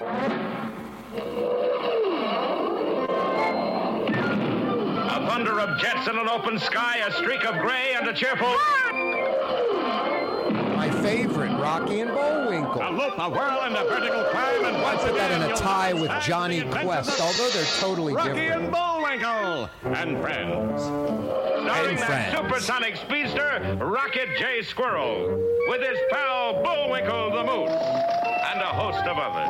A thunder of jets in an open sky, a streak of gray, and a cheerful. My favorite, Rocky and Bullwinkle. A loop, a whirl, and a vertical climb, and I once that again in a tie with Jonny Quest, although they're totally Rocky different. Rocky and Bullwinkle and friends. Starring And that friends. supersonic speedster, Rocket J. Squirrel, with his pal Bullwinkle the Moose, a host of others.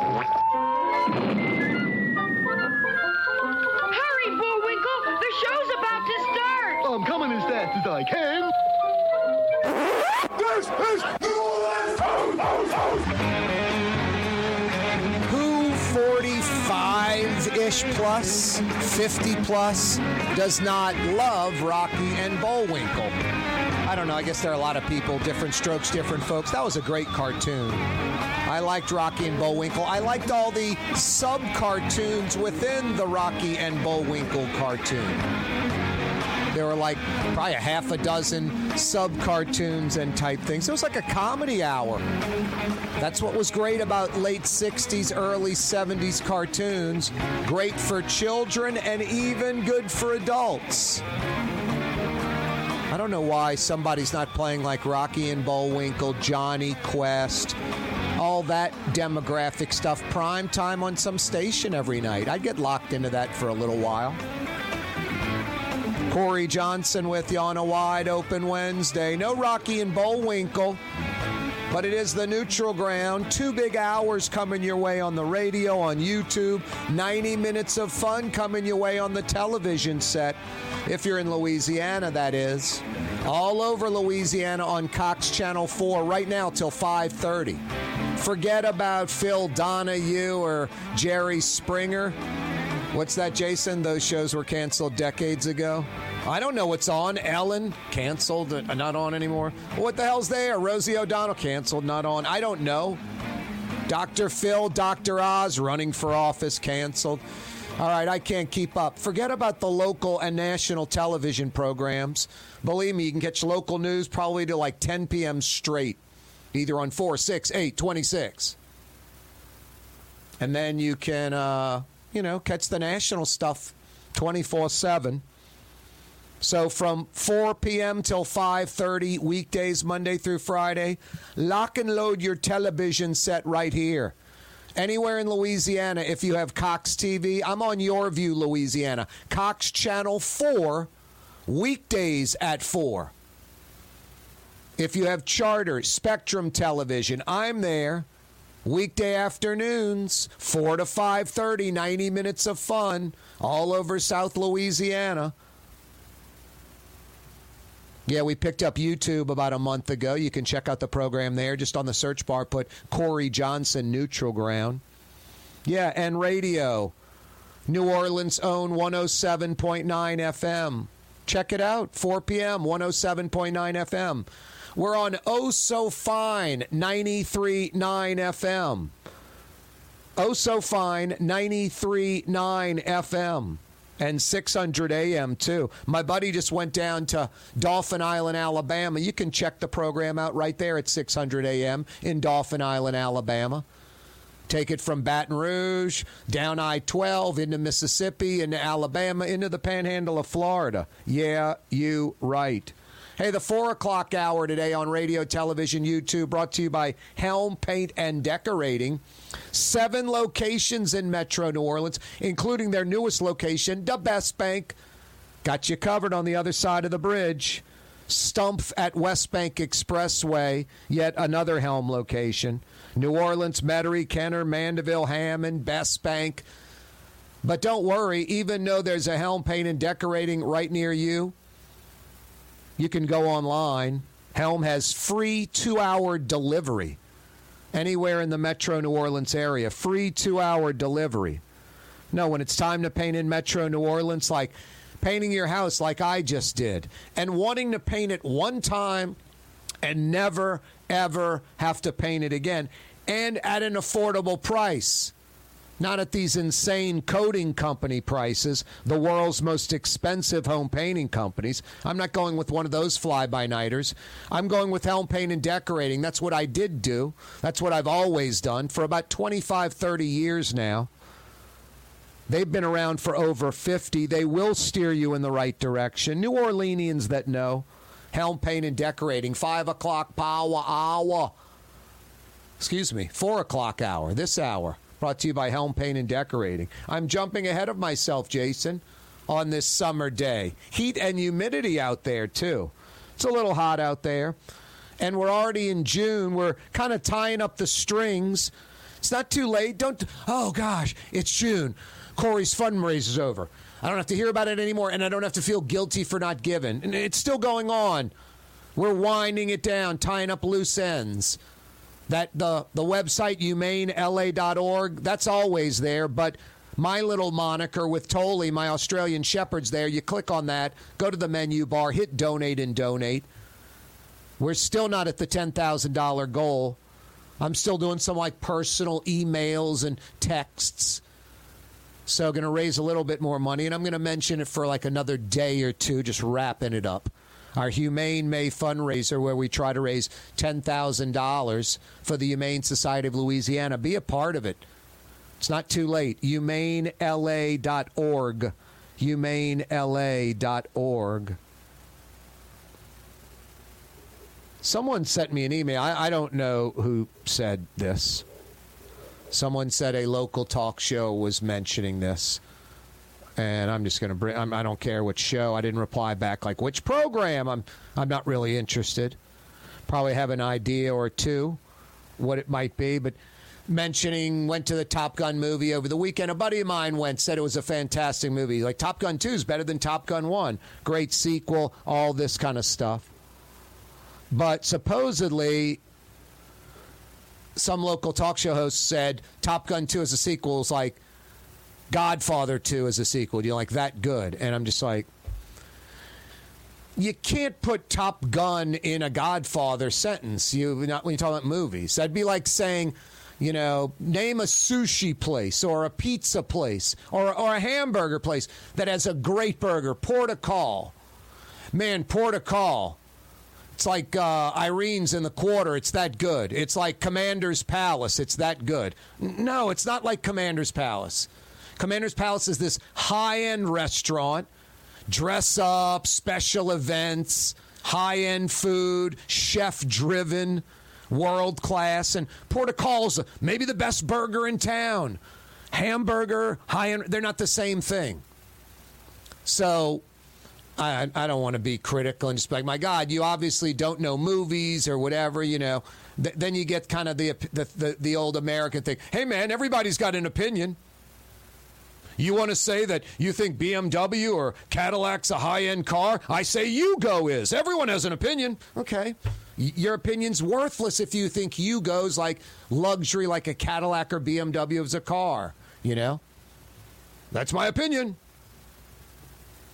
Hurry, Bullwinkle! The show's about to start! I'm coming as fast as I can. This is Who 45 ish plus, 50 plus, does not love Rocky and Bullwinkle? I don't know. I guess there are a lot of people, different strokes, different folks. That was a great cartoon. I liked Rocky and Bullwinkle. I liked all the sub cartoons within the Rocky and Bullwinkle cartoon. There were like probably a half a dozen sub cartoons and type things. It was like a comedy hour. That's what was great about late 60s, early 70s cartoons. Great for children and even good for adults. I don't know why somebody's not playing like Rocky and Bullwinkle, Jonny Quest, all that demographic stuff, prime time on some station every night. I'd get locked into that for a little while. Corey Johnson with you on a wide open Wednesday. No Rocky and Bullwinkle, but it is the neutral ground. Two big hours coming your way on the radio, on YouTube. 90 minutes of fun coming your way on the television set. If you're in Louisiana, that is. All over Louisiana on Cox Channel 4 right now till 5:30. Forget about Phil Donahue or Jerry Springer. What's that, Jason? Those shows were canceled decades ago. I don't know what's on. Ellen canceled, uh, not on anymore. What the hell's there? Rosie O'Donnell canceled, not on. I don't know. Dr. Phil, Dr. Oz running for office canceled. All right, I can't keep up. Forget about the local and national television programs. Believe me, you can catch local news probably to like 10 p.m. straight, either on 4, 6, 8, 26. And then you can, uh, you know, catch the national stuff 24 7. So from 4 p.m. till 5:30 weekdays Monday through Friday, lock and load your television set right here. Anywhere in Louisiana if you have Cox TV, I'm on YurView Louisiana. Cox Channel 4 weekdays at 4. If you have Charter, Spectrum Television, I'm there. Weekday afternoons, 4 to 5:30, 90 minutes of fun all over South Louisiana. Yeah, we picked up YouTube about a month ago. You can check out the program there. Just on the search bar, put Corey Johnson Neutral Ground. Yeah, and radio. New Orleans' own 107.9 FM. Check it out, 4 p.m., 107.9 FM. We're on Oh So Fine, 93.9 FM. Oh So Fine, 93.9 FM and 600 AM too. My buddy just went down to Dauphin Island, Alabama. You can check the program out right there at 600 AM in Dauphin Island, Alabama. Take it from Baton Rouge, down I 12, into Mississippi, into Alabama, into the panhandle of Florida. Yeah, you right. Hey, the 4 o'clock hour today on radio, television, YouTube, brought to you by Helm Paint and Decorating. Seven locations in Metro New Orleans, including their newest location, the West Bank. Got you covered on the other side of the bridge. Stumpf at West Bank Expressway, yet another Helm location. New Orleans, Metairie, Kenner, Mandeville, Hammond, West Bank. But don't worry, even though there's a Helm Paint and Decorating right near you, you can go online. Helm has free two hour delivery anywhere in the metro New Orleans area. Free two hour delivery. No, when it's time to paint in metro New Orleans, like painting your house like I just did, and wanting to paint it one time and never, ever have to paint it again, and at an affordable price. Not at these insane coating company prices, the world's most expensive home painting companies. I'm not going with one of those fly by nighters. I'm going with Helm Paint and Decorating. That's what I did do. That's what I've always done for about 25, 30 years now. They've been around for over 50. They will steer you in the right direction. New Orleanians that know. Helm Paint and Decorating, 5 o'clock power hour. Excuse me, 4 o'clock hour, this hour. Brought to you by Helm Paint and Decorating. I'm jumping ahead of myself, Jason, on this summer day. Heat and humidity out there, too. It's a little hot out there. And we're already in June. We're kind of tying up the strings. It's not too late. Don't, oh gosh, it's June. Corey's fundraiser's over. I don't have to hear about it anymore, and I don't have to feel guilty for not giving. And it's still going on. We're winding it down, tying up loose ends. That the the website humanela.org, that's always there, but my little moniker with Tolly, my Australian Shepherd's there. You click on that, go to the menu bar, hit donate and donate. We're still not at the $10,000 goal. I'm still doing some like personal emails and texts. So going to raise a little bit more money and I'm going to mention it for like another day or two just wrapping it up our Humane May fundraiser, where we try to raise $10,000 for the Humane Society of Louisiana. Be a part of it. It's not too late. HumaneLA.org. HumaneLA.org. Someone sent me an email. I, I don't know who said this. Someone said a local talk show was mentioning this and I'm just going to bring. I'm, I do not care which show. I didn't reply back like which program. I'm I'm not really interested. Probably have an idea or two what it might be, but mentioning went to the Top Gun movie over the weekend. A buddy of mine went said it was a fantastic movie. Like Top Gun Two is better than Top Gun One. Great sequel. All this kind of stuff. But supposedly. Some local talk show host said Top Gun 2 as a sequel is like Godfather 2 as a sequel. You're like, that good. And I'm just like, you can't put Top Gun in a Godfather sentence. You not when you talk about movies. That'd be like saying, you know, name a sushi place or a pizza place or or a hamburger place that has a great burger. Port of call, man, Port of call. It's like uh, Irene's in the quarter. It's that good. It's like Commander's Palace. It's that good. No, it's not like Commander's Palace. Commander's Palace is this high end restaurant, dress up, special events, high end food, chef driven, world class. And Port of Call's maybe the best burger in town. Hamburger, high end, they're not the same thing. So I, I don't want to be critical and just be like, my God, you obviously don't know movies or whatever, you know. Th- then you get kind of the, the, the, the old American thing. Hey, man, everybody's got an opinion. You want to say that you think BMW or Cadillac's a high end car? I say Yugo is. Everyone has an opinion. Okay. Your opinion's worthless if you think Yugo's like luxury, like a Cadillac or BMW is a car. You know? That's my opinion.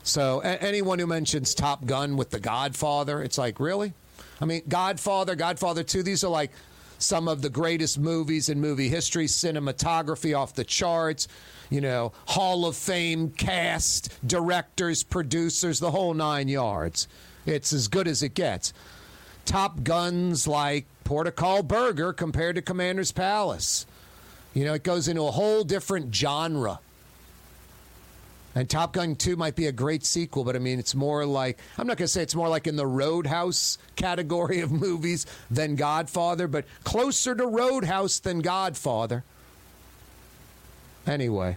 So, a- anyone who mentions Top Gun with The Godfather, it's like, really? I mean, Godfather, Godfather 2, these are like some of the greatest movies in movie history, cinematography off the charts you know, Hall of Fame cast, directors, producers, the whole nine yards. It's as good as it gets. Top guns like Port of Call Burger compared to Commander's Palace. You know, it goes into a whole different genre. And Top Gun 2 might be a great sequel, but I mean, it's more like, I'm not going to say it's more like in the Roadhouse category of movies than Godfather, but closer to Roadhouse than Godfather. Anyway,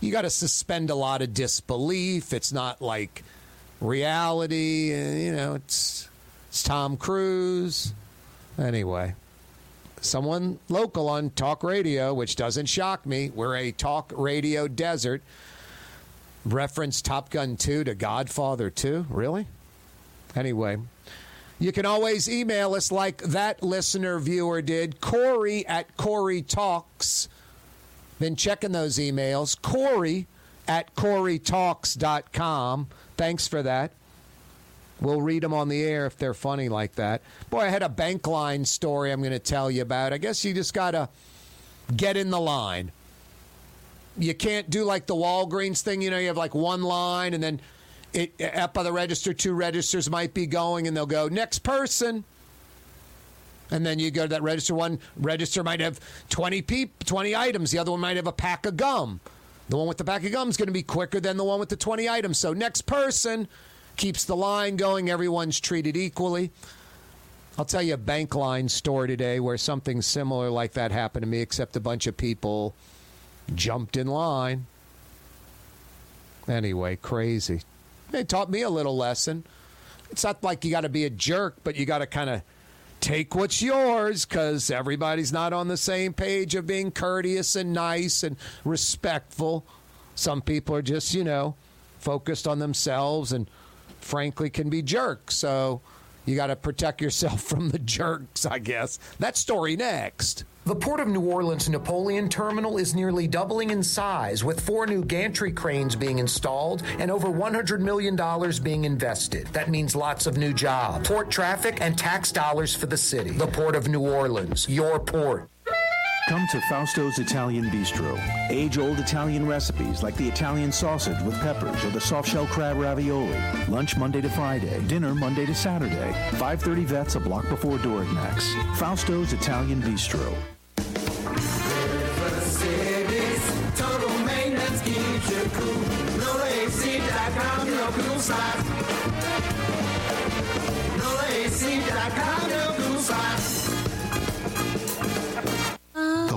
you got to suspend a lot of disbelief. It's not like reality. Uh, you know, it's it's Tom Cruise. Anyway, someone local on talk radio, which doesn't shock me. We're a talk radio desert. Reference Top Gun 2 to Godfather 2? Really? Anyway, you can always email us like that listener viewer did, Corey at Corey Talks been checking those emails. Corey at CoreyTalks.com. Thanks for that. We'll read them on the air if they're funny like that. Boy, I had a bank line story I'm going to tell you about. I guess you just got to get in the line. you can't do like the Walgreens thing. You know, you have like one line, and then it up by the register, two registers might be going, and they'll go next person. And then you go to that register. One register might have 20 peop, 20 items. The other one might have a pack of gum. The one with the pack of gum is going to be quicker than the one with the 20 items. So next person keeps the line going. Everyone's treated equally. I'll tell you a bank line story today where something similar like that happened to me, except a bunch of people jumped in line. Anyway, crazy. They taught me a little lesson. It's not like you got to be a jerk, but you got to kind of take what's yours because everybody's not on the same page of being courteous and nice and respectful. Some people are just, you know, focused on themselves and frankly can be jerks. So you got to protect yourself from the jerks, I guess. That story next. The Port of New Orleans Napoleon Terminal is nearly doubling in size, with four new gantry cranes being installed and over $100 million being invested. That means lots of new jobs, port traffic, and tax dollars for the city. The Port of New Orleans, your port. Come to Fausto's Italian Bistro. Age old Italian recipes like the Italian sausage with peppers or the soft shell crab ravioli. Lunch Monday to Friday. Dinner Monday to Saturday. 530 Vets a block before Dorignac's. Fausto's Italian Bistro. Your cool side. NolaAC.com, your cool side.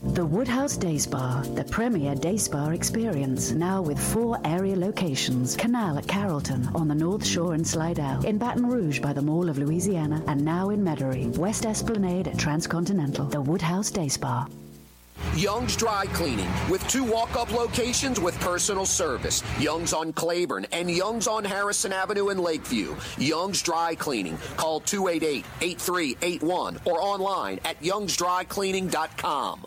The Woodhouse Day Spa, the premier day spa experience, now with four area locations. Canal at Carrollton, on the North Shore and Slidell, in Baton Rouge by the Mall of Louisiana, and now in Metairie, West Esplanade at Transcontinental. The Woodhouse Day Spa. Young's Dry Cleaning with two walk up locations with personal service Young's on Claiborne and Young's on Harrison Avenue in Lakeview. Young's Dry Cleaning. Call 288 8381 or online at youngsdrycleaning.com.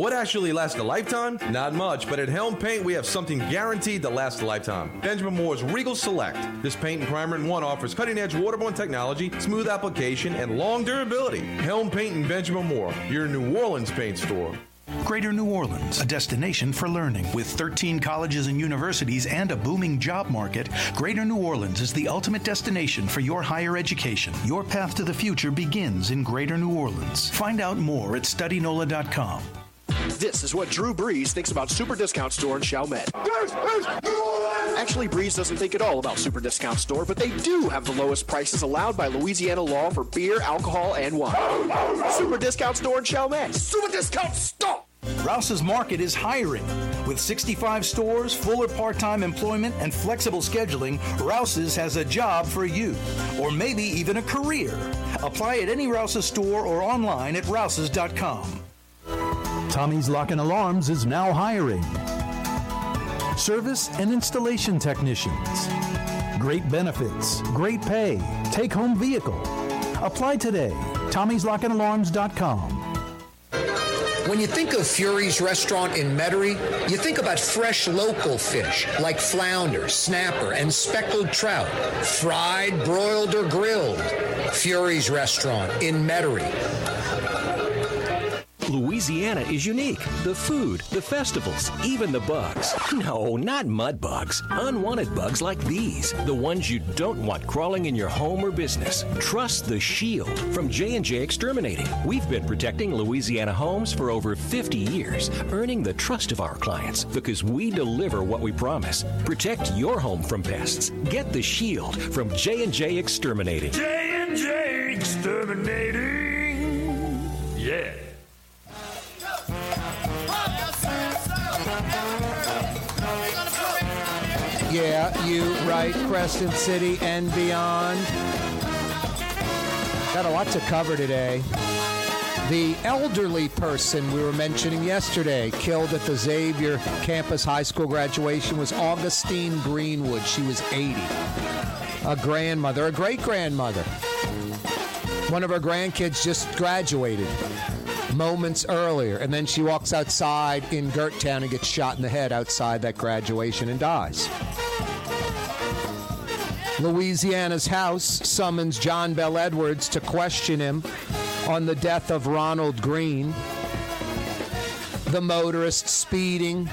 What actually lasts a lifetime? Not much, but at Helm Paint we have something guaranteed to last a lifetime. Benjamin Moore's Regal Select. This paint and primer in one offers cutting edge waterborne technology, smooth application, and long durability. Helm Paint and Benjamin Moore, your New Orleans paint store. Greater New Orleans, a destination for learning. With 13 colleges and universities and a booming job market, Greater New Orleans is the ultimate destination for your higher education. Your path to the future begins in Greater New Orleans. Find out more at studynola.com. This is what Drew Brees thinks about Super Discount Store in Chalmette. Actually, Brees doesn't think at all about Super Discount Store, but they do have the lowest prices allowed by Louisiana law for beer, alcohol, and wine. Oh, oh. Super Discount Store in Chalmette. Super Discount Store! Rouse's Market is hiring. With 65 stores, full or part time employment, and flexible scheduling, Rouse's has a job for you, or maybe even a career. Apply at any Rouse's store or online at rouses.com. Tommy's Lock and Alarms is now hiring. Service and installation technicians. Great benefits, great pay, take home vehicle. Apply today. Tommy'sLockandAlarms.com. When you think of Fury's restaurant in Metairie, you think about fresh local fish like flounder, snapper, and speckled trout, fried, broiled, or grilled. Fury's restaurant in Metairie. Louisiana is unique. The food, the festivals, even the bugs. No, not mud bugs. Unwanted bugs like these. The ones you don't want crawling in your home or business. Trust the Shield from J&J Exterminating. We've been protecting Louisiana homes for over 50 years, earning the trust of our clients because we deliver what we promise. Protect your home from pests. Get the Shield from J&J Exterminating. J&J Exterminating. Yeah. Yeah, you right, Crescent City and beyond. Got a lot to cover today. The elderly person we were mentioning yesterday, killed at the Xavier campus high school graduation, was Augustine Greenwood. She was 80. A grandmother, a great grandmother. One of her grandkids just graduated moments earlier, and then she walks outside in Gerttown and gets shot in the head outside that graduation and dies. Louisiana's House summons John Bell Edwards to question him on the death of Ronald Greene, the motorist speeding,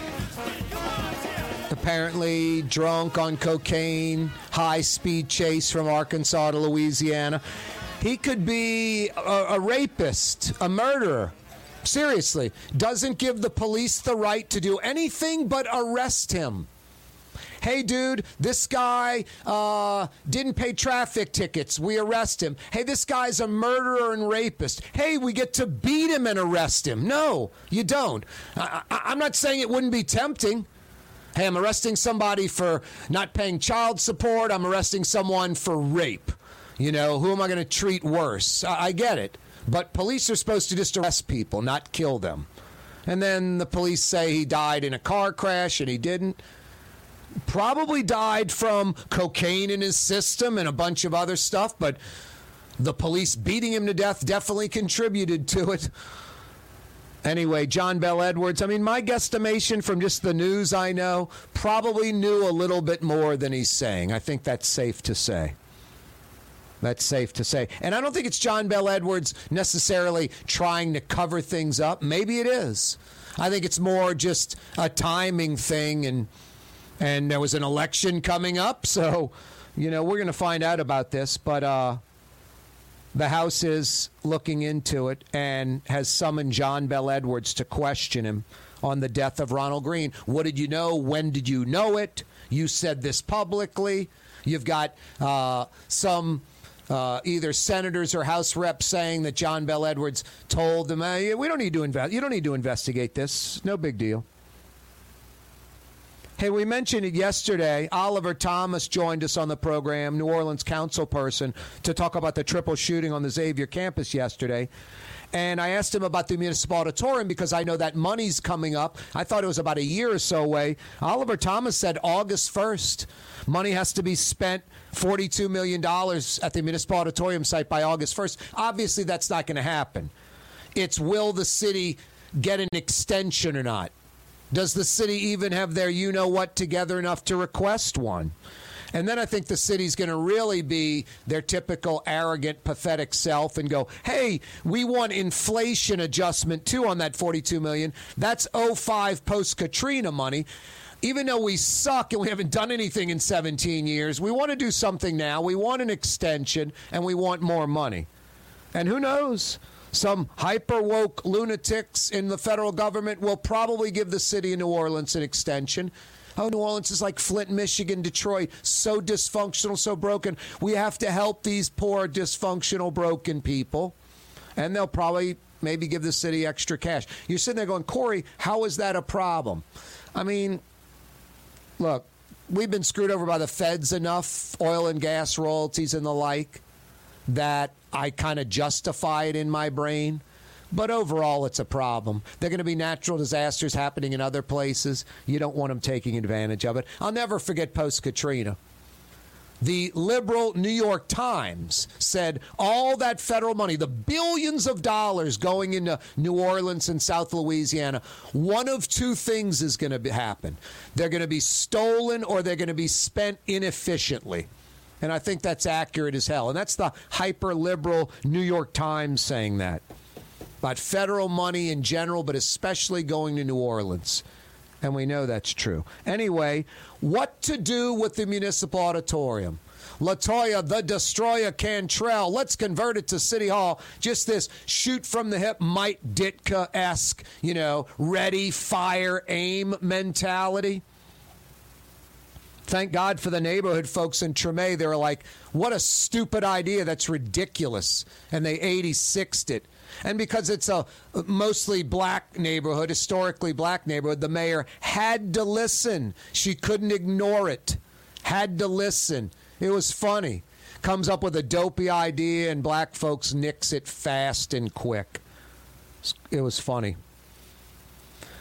apparently drunk on cocaine, high speed chase from Arkansas to Louisiana. He could be a, a rapist, a murderer. Seriously, doesn't give the police the right to do anything but arrest him. Hey, dude, this guy uh, didn't pay traffic tickets. We arrest him. Hey, this guy's a murderer and rapist. Hey, we get to beat him and arrest him. No, you don't. I, I, I'm not saying it wouldn't be tempting. Hey, I'm arresting somebody for not paying child support. I'm arresting someone for rape. You know, who am I going to treat worse? I, I get it. But police are supposed to just arrest people, not kill them. And then the police say he died in a car crash and he didn't probably died from cocaine in his system and a bunch of other stuff, but the police beating him to death definitely contributed to it. Anyway, John Bell Edwards, I mean, my guesstimation from just the news I know, probably knew a little bit more than he's saying. I think that's safe to say. That's safe to say. And I don't think it's John Bell Edwards necessarily trying to cover things up. Maybe it is. I think it's more just a timing thing and and there was an election coming up, so you know we're going to find out about this. But uh, the House is looking into it and has summoned John Bell Edwards to question him on the death of Ronald Greene. What did you know? When did you know it? You said this publicly. You've got uh, some. Uh, either senators or House reps saying that John Bell Edwards told them, hey, "We don't need to invest. You don't need to investigate this. No big deal." Hey, we mentioned it yesterday. Oliver Thomas joined us on the program, New Orleans council person, to talk about the triple shooting on the Xavier campus yesterday. And I asked him about the municipal auditorium because I know that money's coming up. I thought it was about a year or so away. Oliver Thomas said August 1st. Money has to be spent $42 million at the municipal auditorium site by August 1st. Obviously, that's not going to happen. It's will the city get an extension or not? Does the city even have their you know what together enough to request one? And then I think the city's going to really be their typical arrogant, pathetic self and go, "Hey, we want inflation adjustment too on that 42 million. That's 05 post Katrina money." Even though we suck and we haven't done anything in 17 years, we want to do something now. We want an extension and we want more money. And who knows? Some hyper woke lunatics in the federal government will probably give the city of New Orleans an extension. Oh, New Orleans is like Flint, Michigan, Detroit, so dysfunctional, so broken. We have to help these poor, dysfunctional, broken people. And they'll probably maybe give the city extra cash. You're sitting there going, Corey, how is that a problem? I mean, look, we've been screwed over by the feds enough, oil and gas royalties and the like, that I kind of justify it in my brain. But overall, it's a problem. There are going to be natural disasters happening in other places. You don't want them taking advantage of it. I'll never forget post Katrina. The liberal New York Times said all that federal money, the billions of dollars going into New Orleans and South Louisiana, one of two things is going to happen. They're going to be stolen or they're going to be spent inefficiently. And I think that's accurate as hell. And that's the hyper liberal New York Times saying that. about federal money in general, but especially going to New Orleans. And we know that's true. Anyway, what to do with the municipal auditorium? Latoya, the destroyer Cantrell. Let's convert it to City Hall. Just this shoot from the hip, Mike Ditka esque, you know, ready, fire, aim mentality. Thank God for the neighborhood folks in Treme. They were like, what a stupid idea. That's ridiculous. And they 86'd it. And because it's a uh, mostly black neighborhood, historically black neighborhood, the mayor had to listen. She couldn't ignore it. Had to listen. It was funny. Comes up with a dopey idea, and black folks nix it fast and quick. It was funny.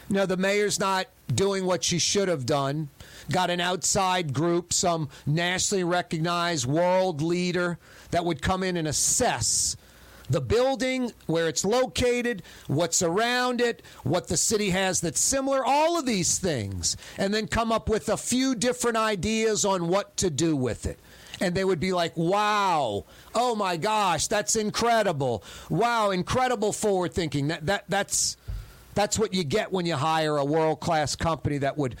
No, the mayor's not doing what she should have done. Got an outside group, some nationally recognized world leader that would come in and assess the building, where it's located, what's around it, what the city has that's similar, all of these things, and then come up with a few different ideas on what to do with it and they would be like, "Wow, oh my gosh, that's incredible! Wow, incredible forward thinking." That that that's that's what you get when you hire a world class company that would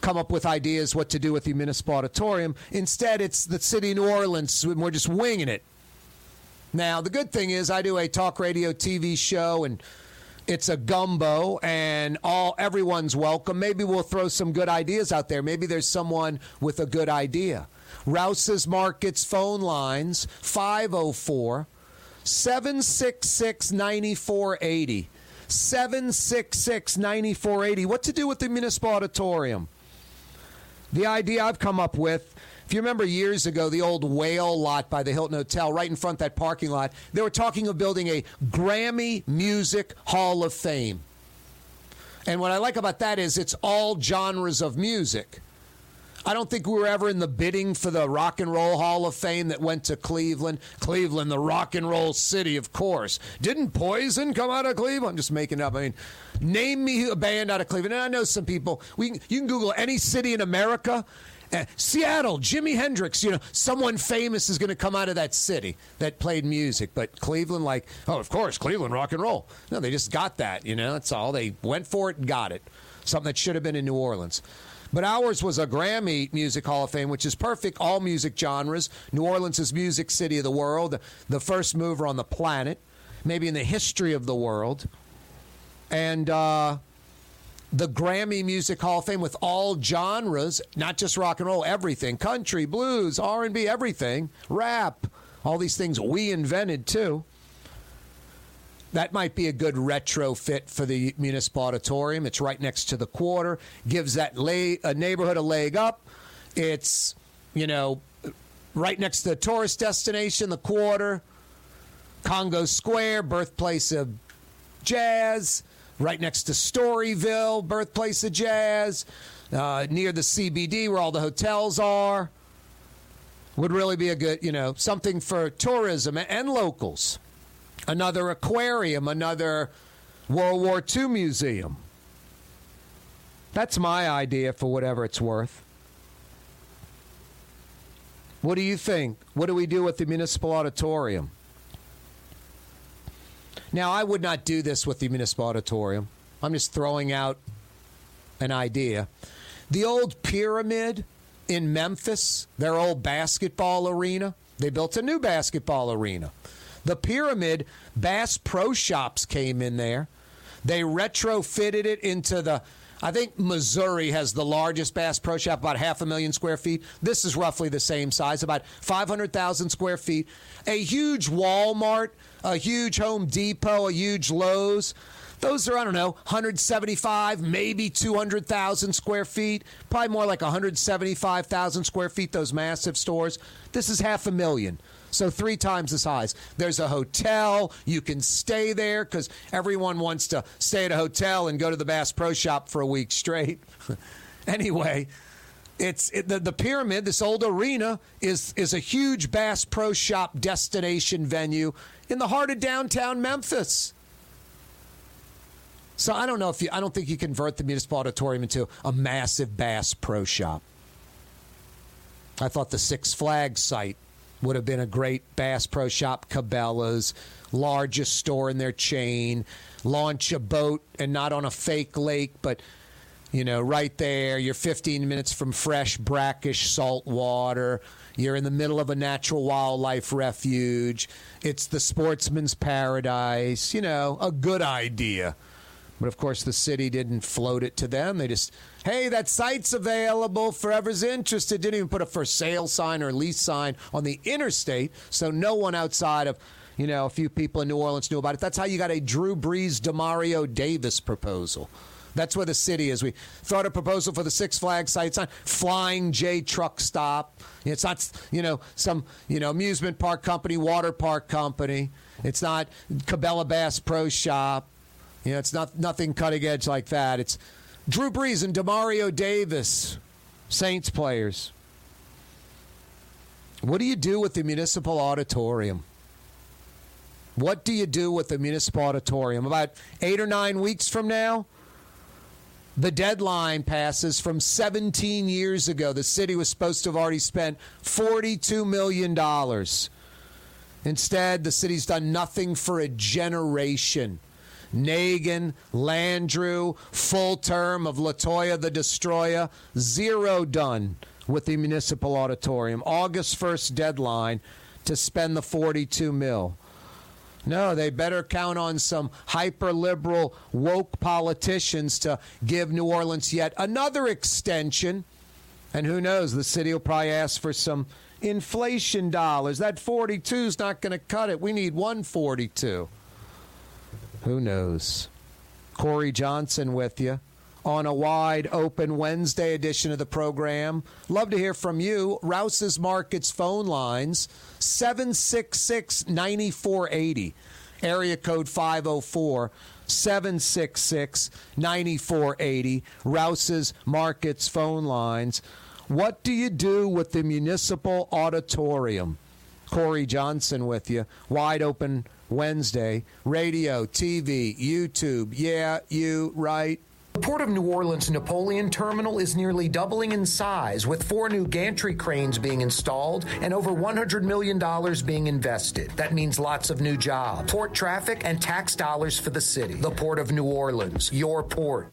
come up with ideas what to do with the municipal auditorium. Instead, it's the city of New Orleans, we're just winging it. Now, the good thing is, I do a talk radio TV show and it's a gumbo and all everyone's welcome. Maybe we'll throw some good ideas out there. Maybe there's someone with a good idea. Rouse's Markets phone lines 504 766 9480. 766 9480. What to do with the municipal auditorium? The idea I've come up with. If you remember years ago, the old whale lot by the Hilton Hotel, right in front that parking lot, they were talking of building a Grammy Music Hall of Fame. And what I like about that is it's all genres of music. I don't think we were ever in the bidding for the Rock and Roll Hall of Fame that went to Cleveland. Cleveland, the rock and roll city, of course. Didn't Poison come out of Cleveland? I'm just making up. I mean, name me a band out of Cleveland. And I know some people. We you can Google any city in America. Uh, Seattle, Jimi Hendrix, you know, someone famous is going to come out of that city that played music. But Cleveland, like, oh, of course, Cleveland rock and roll. No, they just got that, you know, that's all. They went for it and got it. Something that should have been in New Orleans. But ours was a Grammy Music Hall of Fame, which is perfect, all music genres. New Orleans is music city of the world, the first mover on the planet, maybe in the history of the world. And uh, the Grammy Music Hall of Fame with all genres, not just rock and roll, everything, country, blues, R&B, everything, rap, all these things we invented too. That might be a good retrofit for the municipal auditorium. It's right next to the quarter, gives that lay, a neighborhood a leg up. It's, you know, right next to the tourist destination, the quarter, Congo Square, birthplace of jazz, right next to Storyville, birthplace of jazz, uh, near the CBD where all the hotels are. Would really be a good, you know, something for tourism and locals another aquarium, another World War II museum. That's my idea for whatever it's worth. What do you think? What do we do with the municipal auditorium? Now, I would not do this with the municipal auditorium. I'm just throwing out an idea. The old pyramid in Memphis, their old basketball arena, they built a new basketball arena. The pyramid, Bass Pro Shops came in there. They retrofitted it into the. I think Missouri has the largest Bass Pro Shop, about half a million square feet. This is roughly the same size, about 500,000 square feet. A huge Walmart, a huge Home Depot, a huge Lowe's. Those are, I don't know, 175, maybe 200,000 square feet. Probably more like 175,000 square feet, those massive stores. This is half a million. So three times the size. There's a hotel. You can stay there because everyone wants to stay at a hotel and go to the Bass Pro Shop for a week straight. anyway, it's it, the, the pyramid. This old arena is is a huge Bass Pro Shop destination venue in the heart of downtown Memphis. So I don't know if you. I don't think you convert the municipal auditorium into a massive Bass Pro Shop. I thought the Six Flags site would have been a great Bass Pro Shop Cabela's, largest store in their chain. Launch a boat and not on a fake lake, but you know, right there. You're 15 minutes from fresh, brackish salt water. You're in the middle of a natural wildlife refuge. It's the sportsman's paradise. You know, a good idea. But of course, the city didn't float it to them. They just, hey, that site's available. Forever's interested. Didn't even put a for sale sign or lease sign on the interstate, so no one outside of, you know, a few people in New Orleans knew about it. That's how you got a Drew Brees, Demario Davis proposal. That's where the city is. We thought a proposal for the Six Flags site. It's not Flying J truck stop. It's not you know some you know amusement park company, water park company. It's not Cabela Bass Pro Shop. You know, it's not nothing cutting edge like that. It's Drew Brees and Demario Davis, Saints players. What do you do with the municipal auditorium? What do you do with the municipal auditorium? About eight or nine weeks from now, the deadline passes from 17 years ago. The city was supposed to have already spent $42 million. Instead, the city's done nothing for a generation. Nagin, Landrieu, full term of Latoya the Destroyer, zero done with the municipal auditorium. August 1st deadline to spend the 42 mil. No, they better count on some hyper liberal, woke politicians to give New Orleans yet another extension. And who knows, the city will probably ask for some inflation dollars. That 42 is not going to cut it. We need 142. Who knows? Corey Johnson with you on a wide open Wednesday edition of the program. Love to hear from you. Rouse's Markets phone lines 766 9480, area code 504 766 9480. Rouse's Markets phone lines. What do you do with the municipal auditorium? Corey Johnson with you. Wide open Wednesday. Radio, TV, YouTube. Yeah, you right. The Port of New Orleans Napoleon Terminal is nearly doubling in size, with four new gantry cranes being installed and over $100 million being invested. That means lots of new jobs, port traffic, and tax dollars for the city. The Port of New Orleans, your port.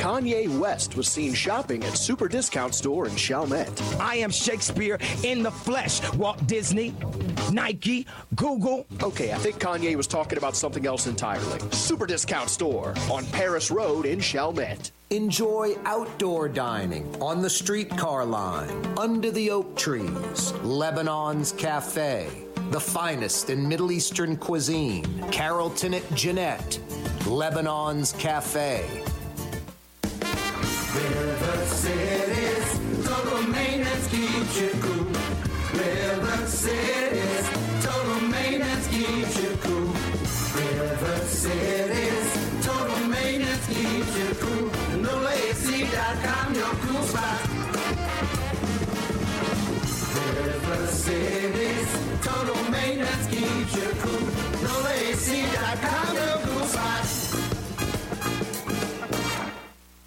Kanye West was seen shopping at Super Discount Store in Chalmette. I am Shakespeare in the flesh. Walt Disney, Nike, Google. Okay, I think Kanye was talking about something else entirely. Super Discount Store on Paris Road in Chalmette. Enjoy outdoor dining on the streetcar line, under the oak trees, Lebanon's Cafe, the finest in Middle Eastern cuisine, Carrollton at Jeanette, Lebanon's Cafe. River City's total maintenance keeps you cool. River City's total maintenance keeps you cool. River City's total maintenance keeps you cool. NoAC.com, your cool spot. River City's total maintenance keeps you cool. NoAC.com, your cool spot.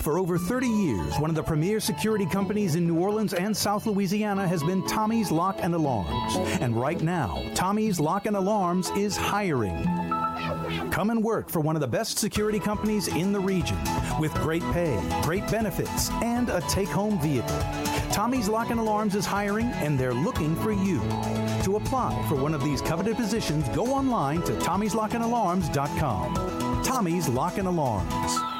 For over 30 years, one of the premier security companies in New Orleans and South Louisiana has been Tommy's Lock and Alarms. And right now, Tommy's Lock and Alarms is hiring. Come and work for one of the best security companies in the region. with great pay, great benefits, and a take home vehicle. Tommy's Lock and Alarms is hiring and they're looking for you. To apply for one of these coveted positions, go online to tommy'slockandalarms.com. Tommy's Lock and Alarms.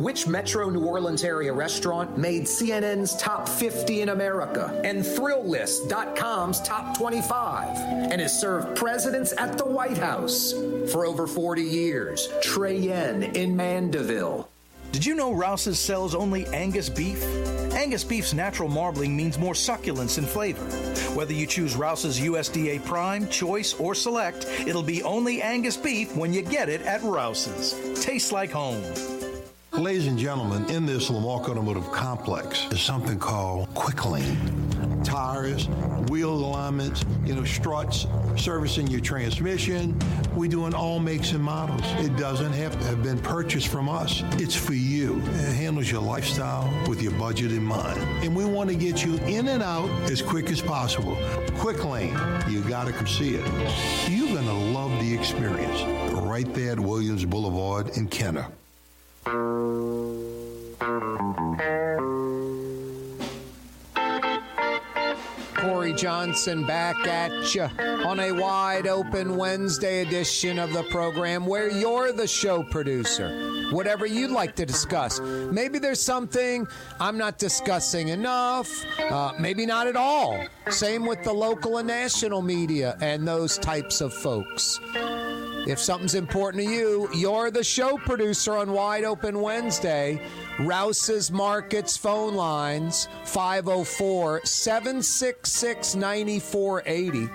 Which Metro New Orleans area restaurant made CNN's top 50 in America and Thrillist.com's top 25 and has served presidents at the White House for over 40 years? Trey Yuen in Mandeville. Did you know Rouse's sells only Angus beef? Angus beef's natural marbling means more succulence and flavor. Whether you choose Rouse's USDA Prime, Choice, or Select, it'll be only Angus beef when you get it at Rouse's. Tastes like home. Ladies and gentlemen, in this Lamarque Automotive Complex is something called Quick Lane. Tires, wheel alignments, you know, struts, servicing your transmission. We do in all makes and models. It doesn't have to have been purchased from us. It's for you. It handles your lifestyle with your budget in mind. And we want to get you in and out as quick as possible. Quick Lane, you got to come see it. You're going to love the experience. Right there at Williams Boulevard in Kenner. Corey Johnson back at you on a wide open Wednesday edition of the program where you're the show producer. Whatever you'd like to discuss. Maybe there's something I'm not discussing enough, uh, maybe not at all. Same with the local and national media and those types of folks. If something's important to you, you're the show producer on Wide Open Wednesday. Rouse's Markets phone lines 504 766 9480.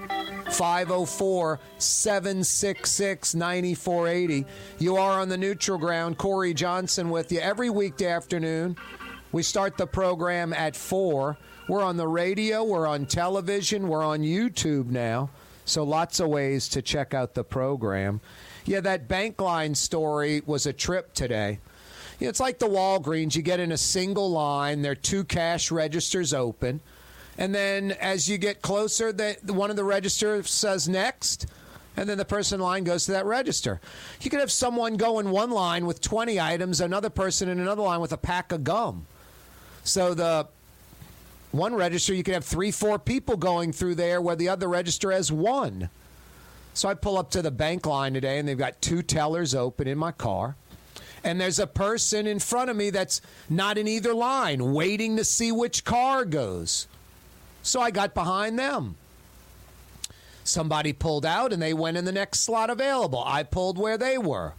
504 766 9480. You are on the neutral ground. Corey Johnson with you every weekday afternoon. We start the program at 4. We're on the radio, we're on television, we're on YouTube now. So lots of ways to check out the program. Yeah, that bank line story was a trip today. You know, it's like the Walgreens. You get in a single line. There are two cash registers open, and then as you get closer, the, one of the registers says next, and then the person in line goes to that register. You could have someone go in one line with 20 items, another person in another line with a pack of gum. So the one register, you could have three, four people going through there where the other register has one. So I pull up to the bank line today and they've got two tellers open in my car. And there's a person in front of me that's not in either line, waiting to see which car goes. So I got behind them. Somebody pulled out and they went in the next slot available. I pulled where they were.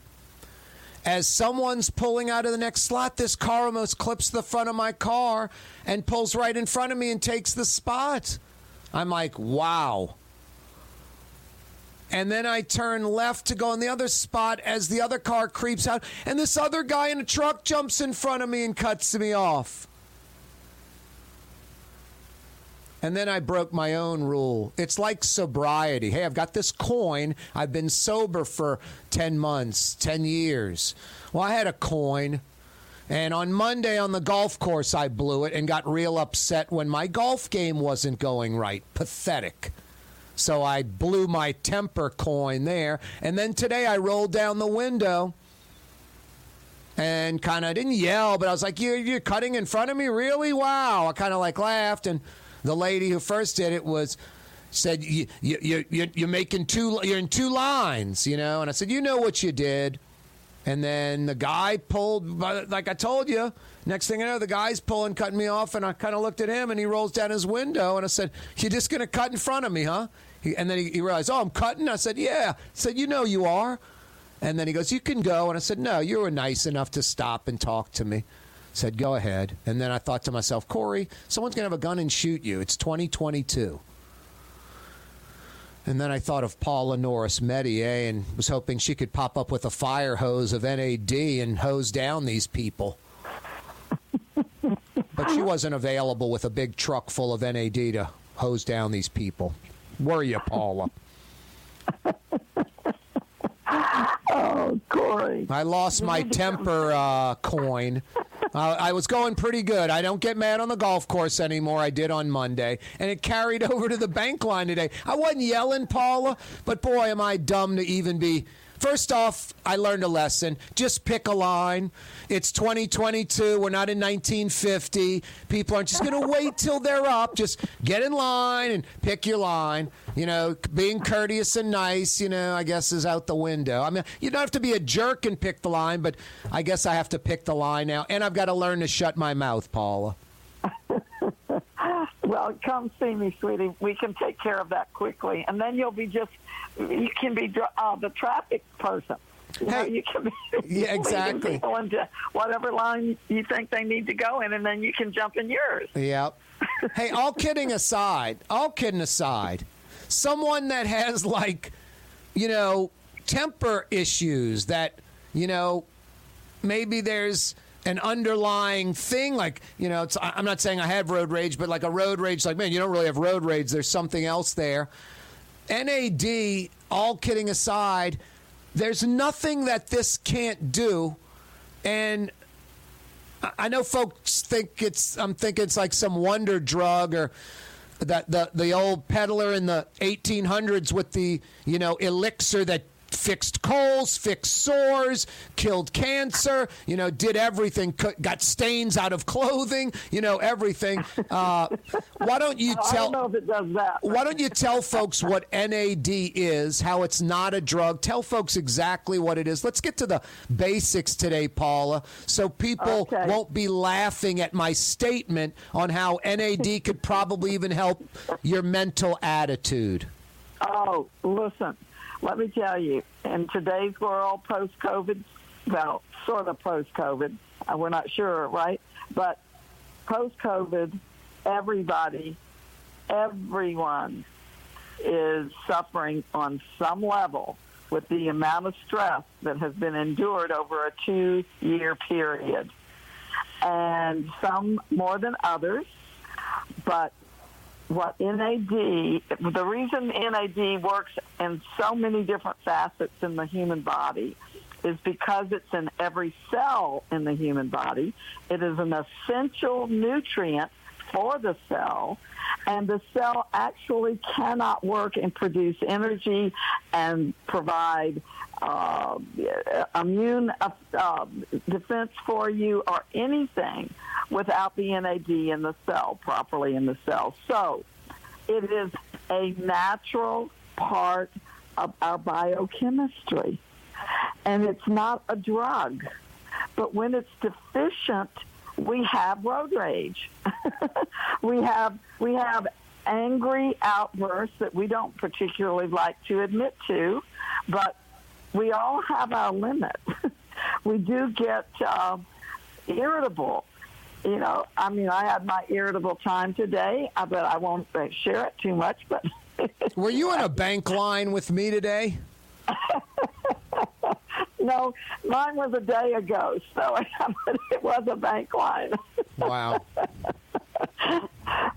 As someone's pulling out of the next slot, this car almost clips the front of my car and pulls right in front of me and takes the spot. I'm like, wow. And then I turn left to go in the other spot as the other car creeps out, and this other guy in a truck jumps in front of me and cuts me off. And then I broke my own rule. It's like sobriety. Hey, I've got this coin. I've been sober for 10 months, 10 years. Well, I had a coin. And on Monday on the golf course, I blew it and got real upset when my golf game wasn't going right. Pathetic. So I blew my temper coin there. And then today I rolled down the window and kind of didn't yell, but I was like, you're, you're cutting in front of me? Really? Wow. I kind of like laughed. And the lady who first did it was said you, you, you, you're making two you're in two lines you know? And i said you know what you did. And then the guy pulled like i told you next thing i know the guy's pulling cutting me off and i kind of looked at him and he rolls down his window and i said you're just going to cut in front of me huh? He, and then he, he realized oh i'm cutting? I said yeah. I said you know you are. And then he goes you can go. And i said no you were nice enough to stop and talk to me said, go ahead. And then I thought to myself, Corey, someone's going to have a gun and shoot you. It's 2022. And then I thought of Paula Norris Metier and was hoping she could pop up with a fire hose of NAD and hose down these people. but she wasn't available with a big truck full of NAD to hose down these people. Were you, Paula? Oh, Corey. I lost my temper uh, coin. Uh, I was going pretty good. I don't get mad on the golf course anymore. I did on Monday, and it carried over to the bank line today. I wasn't yelling, Paula, but boy, am I dumb to even be. First off, I learned a lesson. Just pick a line. It's 2022. We're not in 1950. People aren't just going to wait till they're up. Just get in line and pick your line. You know, being courteous and nice, you know, I guess is out the window. I mean, you don't have to be a jerk and pick the line, but I guess I have to pick the line now. And I've got to learn to shut my mouth, Paula. Well, come see me, sweetie. We can take care of that quickly, and then you'll be just you can be uh, the traffic person. You, know, you can be Yeah, exactly. people into whatever line you think they need to go in, and then you can jump in yours. Yep. hey, all kidding aside, all kidding aside, someone that has like, you know, temper issues that, you know, maybe there's an underlying thing like you know i'm not saying i have road rage but like a road rage like man you don't really have road rage there's something else there nad all kidding aside there's nothing that this can't do and I- know folks think it's. I'm thinking it's like some wonder drug or that the the old peddler in the 1800s with the you know elixir that fixed colds, fixed sores, killed cancer. You know, did everything. Got stains out of clothing. You know, everything. Uh, why don't you I tell? don't know if it does that. Why don't you tell folks what NAD is, how it's not a drug? Tell folks exactly what it is. Let's get to the basics today, Paula, so people won't be laughing at my statement on how NAD could probably even help your mental attitude. Oh, listen, let me tell you, in today's world, post COVID, well, sort of post COVID, uh, we're not sure, right? But post COVID, everybody, everyone is suffering on some level with the amount of stress that has been endured over a two year period. And some more than others, but what NAD, the reason NAD works in so many different facets in the human body is because it's in every cell in the human body. It is an essential nutrient for the cell, and the cell actually cannot work and produce energy and provide uh, immune uh, uh, defense for you or anything without the NAD in the cell properly in the cell. So it is a natural part of our biochemistry, and it's not a drug. But when it's deficient, we have road rage. we have we have angry outbursts that we don't particularly like to admit to, but we all have our limit. we do get uh, irritable. You know, I mean, I had my irritable time today, uh, but I won't uh, share it too much. But Were you in a bank line with me today? no, mine was a day ago, so it was a bank line. Wow.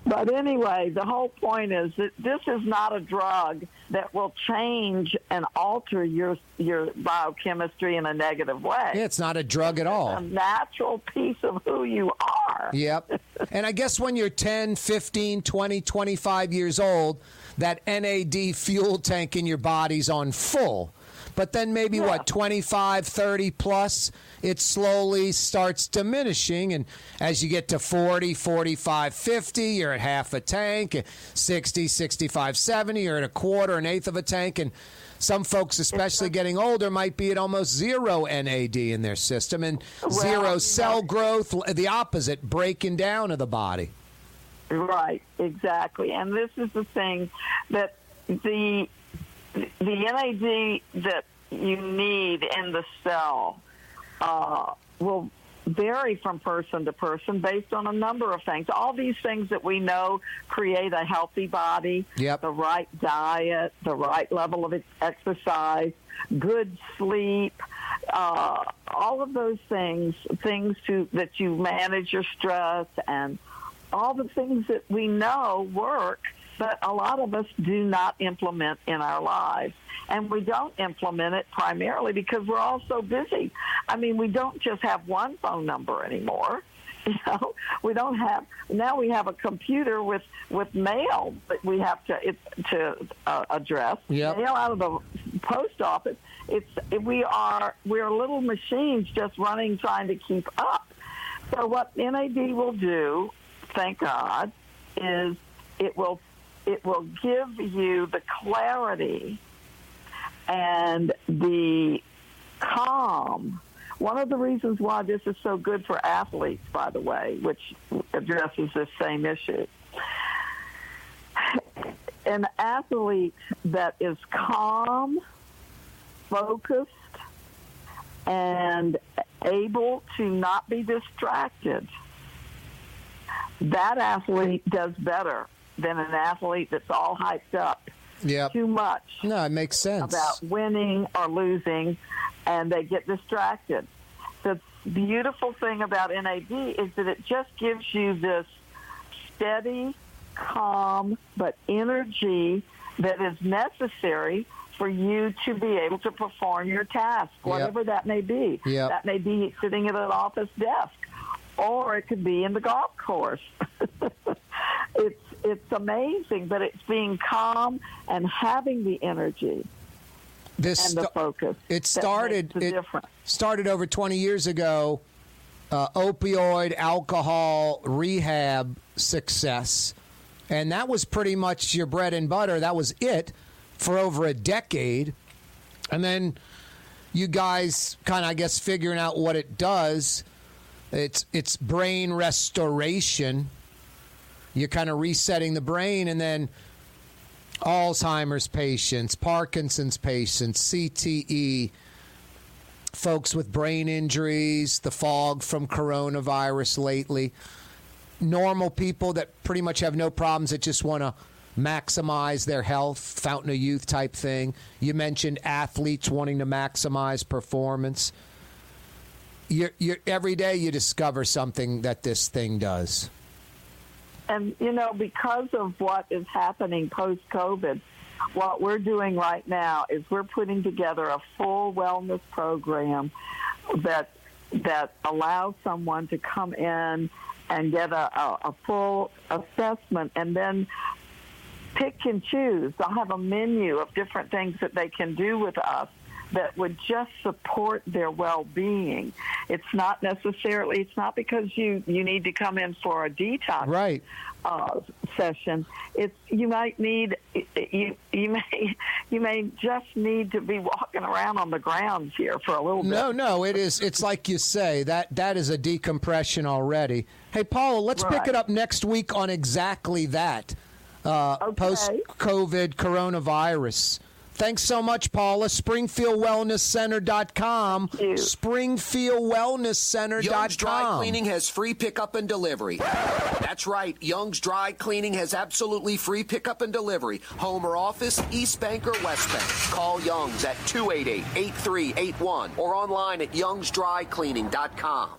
But anyway, the whole point is that this is not a drug that will change and alter your your biochemistry in a negative way. Yeah, it's not a drug at all. It's a natural piece of who you are. Yep. And I guess when you're 10, 15, 20, 25 years old, that NAD fuel tank in your body's on full. But then maybe what, 25, 30 plus, it slowly starts diminishing. And as you get to 40, 45, 50, you're at half a tank. And 60, 65, 70, you're at a quarter, an eighth of a tank. And some folks, especially getting older, might be at almost zero NAD in their system and zero cell growth, the opposite, breaking down of the body. Right, exactly. And this is the thing that the the NAD that you need in the cell uh, will vary from person to person based on a number of things. All these things that we know create a healthy body, Yep. the right diet, the right level of exercise, good sleep, uh, all of those things, things to that you manage your stress and all the things that we know work, but a lot of us do not implement in our lives. And we don't implement it primarily because we're all so busy. I mean, we don't just have one phone number anymore. You know, we don't have now. We have a computer with with mail that we have to it, to uh, address. Yep. Mail out of the post office. It's we are we're little machines just running trying to keep up. So what NAD will do, thank God, is it will it will give you the clarity and the calm. One of the reasons why this is so good for athletes, by the way, which addresses this same issue. An athlete that is calm, focused, and able to not be distracted, that athlete does better than an athlete that's all hyped up Yep. too much No, it makes sense. about winning or losing, and they get distracted. The beautiful thing about NAD is that it just gives you this steady, calm, but energy that is necessary for you to be able to perform your task, whatever that may be. Yep. That may be sitting at an office desk, or it could be in the golf course. it's it's amazing, but it's being calm and having the energy This and the focus. It started. It difference. started over 20 years ago. Uh, opioid, alcohol, rehab success, and that was pretty much your bread and butter. That was it for over a decade, and then you guys kind of, I guess, figuring out what it does. It's it's brain restoration. You're kind of resetting the brain, and then Alzheimer's patients, Parkinson's patients, CTE, folks with brain injuries, the fog from coronavirus lately, normal people that pretty much have no problems that just want to maximize their health, fountain of youth type thing. You mentioned athletes wanting to maximize performance. You're, you're, every day you discover something that this thing does. And, you know, because of what is happening post COVID, what we're doing right now is we're putting together a full wellness program that that allows someone to come in and get a, a, a full assessment and then pick and choose. They'll have a menu of different things that they can do with us that would just support their well-being. It's not necessarily. It's not because you you need to come in for a detox right. uh, session. It's you might need you you may you may just need to be walking around on the grounds here for a little bit. No, no, it is. It's like you say that that is a decompression already. Hey, Paula, let's pick it up next week on exactly that. Uh, Post COVID coronavirus. Thanks so much, Paula. SpringfieldWellnessCenter.com. SpringfieldWellnessCenter.com. Young's Dry Cleaning has free pickup and delivery. That's right. Young's Dry Cleaning has absolutely free pickup and delivery. Home or office, East Bank or West Bank. Call Young's at 288-8381 or online at youngsdrycleaning.com.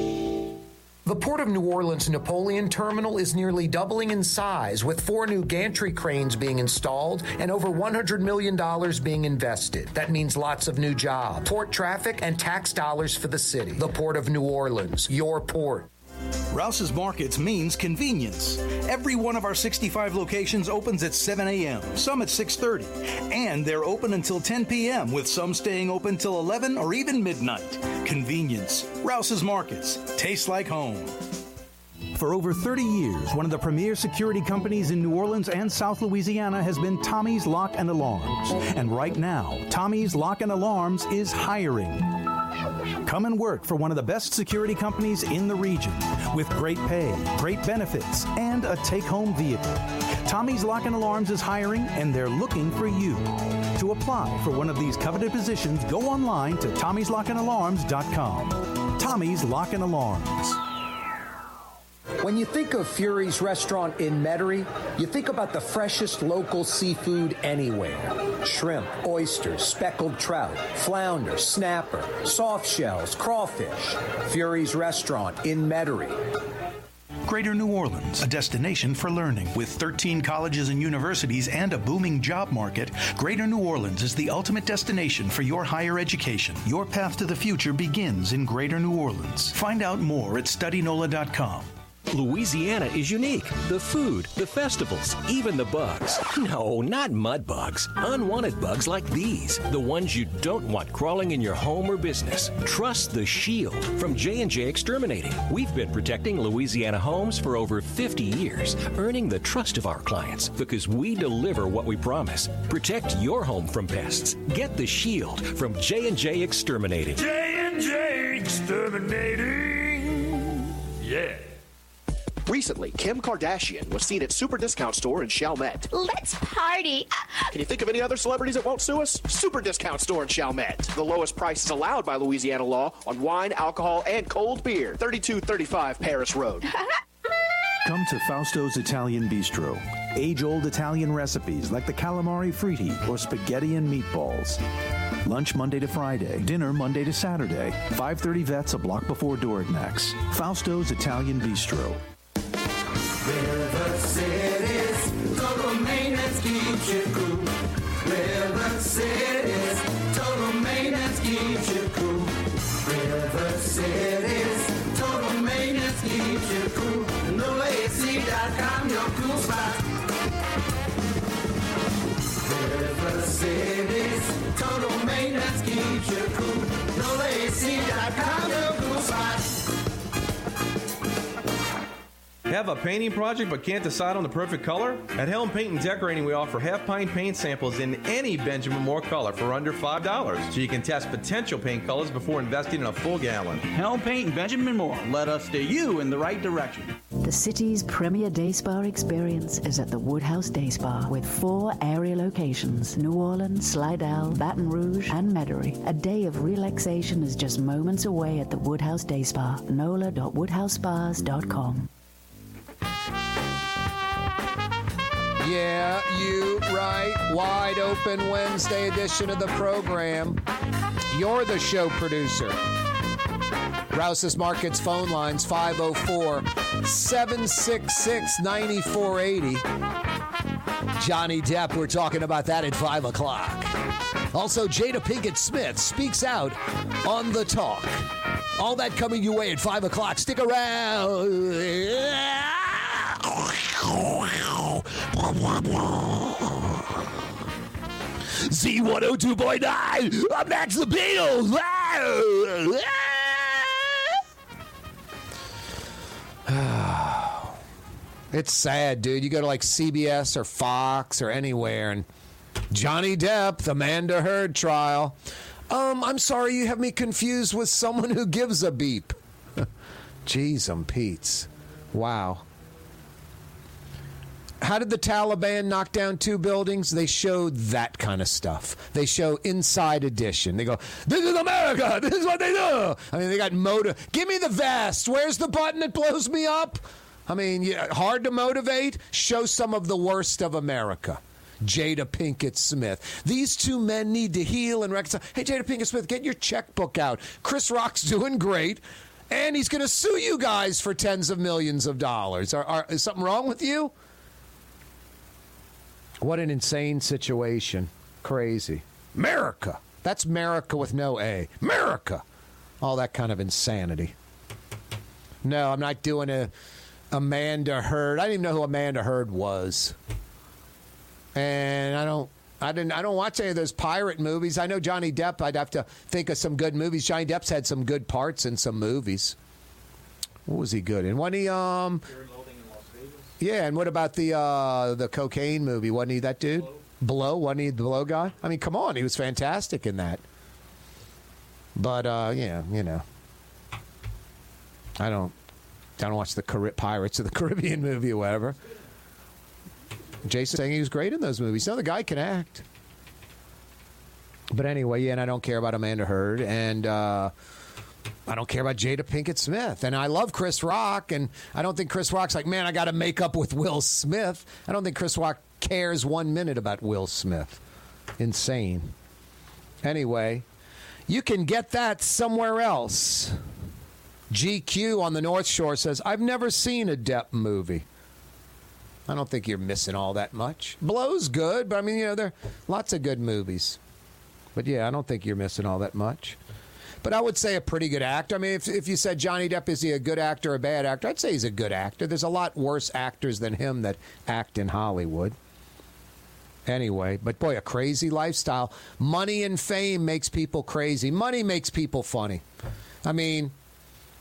The Port of New Orleans Napoleon Terminal is nearly doubling in size, with four new gantry cranes being installed and over $100 million being invested. That means lots of new jobs, port traffic, and tax dollars for the city. The Port of New Orleans, your port. Rouse's Markets means convenience. Every one of our 65 locations opens at 7 a.m., some at 6:30, and they're open until 10 p.m. with some staying open till 11 or even midnight. Convenience. Rouse's Markets. Tastes like home. For over 30 years, one of the premier security companies in New Orleans and South Louisiana has been Tommy's Lock and Alarms. And right now, Tommy's Lock and Alarms is hiring. Come and work for one of the best security companies in the region with great pay, great benefits, and a take home vehicle. Tommy's Lock and Alarms is hiring and they're looking for you. To apply for one of these coveted positions, go online to tommy'slockandalarms.com. Tommy's Lock and Alarms. When you think of Fury's restaurant in Metairie, you think about the freshest local seafood anywhere. Shrimp, oysters, speckled trout, flounder, snapper, soft shells, crawfish. Fury's restaurant in Metairie. Greater New Orleans, a destination for learning. With 13 colleges and universities and a booming job market, Greater New Orleans is the ultimate destination for your higher education. Your path to the future begins in Greater New Orleans. Find out more at studynola.com. Louisiana is unique. The food, the festivals, even the bugs. No, not mud bugs. Unwanted bugs like these, the ones you don't want crawling in your home or business. Trust the Shield from J&J Exterminating. We've been protecting Louisiana homes for over 50 years, earning the trust of our clients because we deliver what we promise. Protect your home from pests. Get the Shield from J&J Exterminating. J&J Exterminating. Yeah. Recently, Kim Kardashian was seen at Super Discount Store in Chalmette. Let's party. Can you think of any other celebrities that won't sue us? Super Discount Store in Chalmette. The lowest prices allowed by Louisiana law on wine, alcohol, and cold beer. 3235 Paris Road. Come to Fausto's Italian Bistro. Age old Italian recipes like the calamari fritti or spaghetti and meatballs. Lunch Monday to Friday, dinner Monday to Saturday. 530 Vets a block before Dorignac's. Fausto's Italian Bistro. River City's total maintenance keeps you cool. River City's total maintenance keeps you cool. River City's total maintenance keeps you cool. NoAC.com, your cool spot. River City's total maintenance keeps you cool. NoAC.com, your cool Have a painting project but can't decide on the perfect color? At Helm Paint and Decorating, we offer half pint paint samples in any Benjamin Moore color for under $5, so you can test potential paint colors before investing in a full gallon. Helm Paint and Benjamin Moore. Let us steer you in the right direction. The city's premier day spa experience is at the Woodhouse Day Spa with four area locations New Orleans, Slidell, Baton Rouge, and Metairie. A day of relaxation is just moments away at the Woodhouse Day Spa. NOLA.woodhousespas.com. Yeah, you right. Wide open Wednesday edition of the program. You're the show producer. Rouse's Markets phone lines 504 766 9480. Johnny Depp, we're talking about that at 5 o'clock. Also, Jada Pinkett Smith speaks out on the talk. All that coming your way at 5 o'clock. Stick around. Z102.9. I'm Max the Beatles. It's sad, dude. You go to like CBS or Fox or anywhere, and Johnny Depp, the Amanda Heard trial. Um, I'm sorry, you have me confused with someone who gives a beep. Jeez, um, Pete's. Wow. How did the Taliban knock down two buildings? They showed that kind of stuff. They show Inside Edition. They go, "This is America. This is what they do." I mean, they got motive. Give me the vest. Where's the button that blows me up? I mean, yeah, hard to motivate. Show some of the worst of America. Jada Pinkett Smith. These two men need to heal and reconcile. Hey, Jada Pinkett Smith, get your checkbook out. Chris Rock's doing great, and he's going to sue you guys for tens of millions of dollars. Are, are, is something wrong with you? What an insane situation. Crazy. America. That's America with no A. America. All that kind of insanity. No, I'm not doing a Amanda Heard. I didn't even know who Amanda Heard was, and I don't. I didn't. I don't watch any of those pirate movies. I know Johnny Depp. I'd have to think of some good movies. Johnny Depp's had some good parts in some movies. What was he good in? When he um. Yeah, and what about the uh, the cocaine movie? Wasn't he that dude? Blow. Wasn't he the blow guy? I mean, come on, he was fantastic in that. But uh, yeah, you know, I don't, I don't watch the Car- Pirates of the Caribbean movie or whatever. Jason saying he was great in those movies. No, the guy can act. But anyway, yeah, and I don't care about Amanda Heard, and uh, I don't care about Jada Pinkett Smith, and I love Chris Rock, and I don't think Chris Rock's like, man, I got to make up with Will Smith. I don't think Chris Rock cares one minute about Will Smith. Insane. Anyway, you can get that somewhere else. GQ on the North Shore says, I've never seen a Depp movie. I don't think you're missing all that much. Blow's good, but I mean, you know, there are lots of good movies. But yeah, I don't think you're missing all that much. But I would say a pretty good actor. I mean, if, if you said Johnny Depp, is he a good actor or a bad actor? I'd say he's a good actor. There's a lot worse actors than him that act in Hollywood. Anyway, but boy, a crazy lifestyle. Money and fame makes people crazy. Money makes people funny. I mean,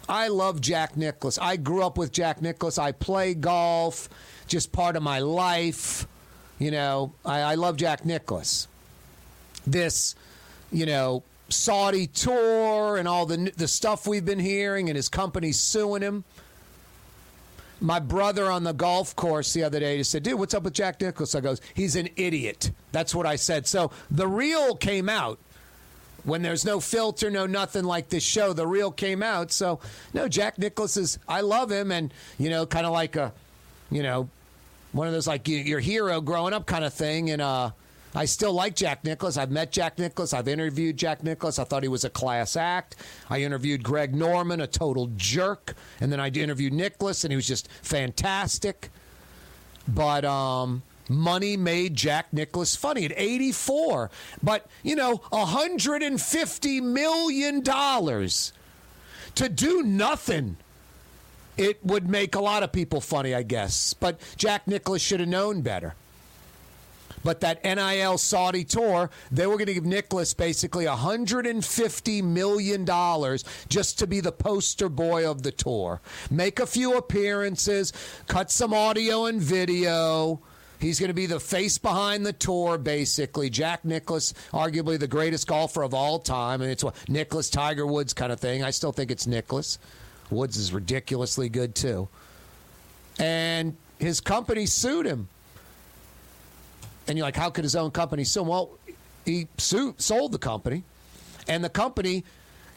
I love Jack Nicklaus. I grew up with Jack Nicklaus. I play golf, just part of my life. You know, I, I love Jack Nicklaus. This, you know, Saudi tour and all the the stuff we've been hearing, and his company suing him. My brother on the golf course the other day just said, "Dude, what's up with Jack Nicklaus?" I goes, "He's an idiot." That's what I said. So the real came out when there's no filter, no nothing like this show. The real came out. So no, Jack Nicklaus is. I love him, and you know, kind of like a, you know, one of those like your hero growing up kind of thing. And uh, I still like Jack Nicklaus. I've met Jack Nicklaus. I've interviewed Jack Nicklaus. I thought he was a class act. I interviewed Greg Norman, a total jerk, and then I interviewed Nicklaus, and he was just fantastic. But um, money made Jack Nicklaus funny at 84. But, you know, $150 million to do nothing. It would make a lot of people funny, I guess. But Jack Nicklaus should have known better. But that NIL Saudi tour, they were going to give Nicklaus basically $150 million just to be the poster boy of the tour. Make a few appearances, cut some audio and video. He's going to be the face behind the tour, basically. Jack Nicklaus, arguably the greatest golfer of all time. And it's what Nicklaus Tiger Woods kind of thing. I still think it's Nicklaus. Woods is ridiculously good, too. And his company sued him and you're like, how could his own company sue? Well, he sued, sold the company, and the company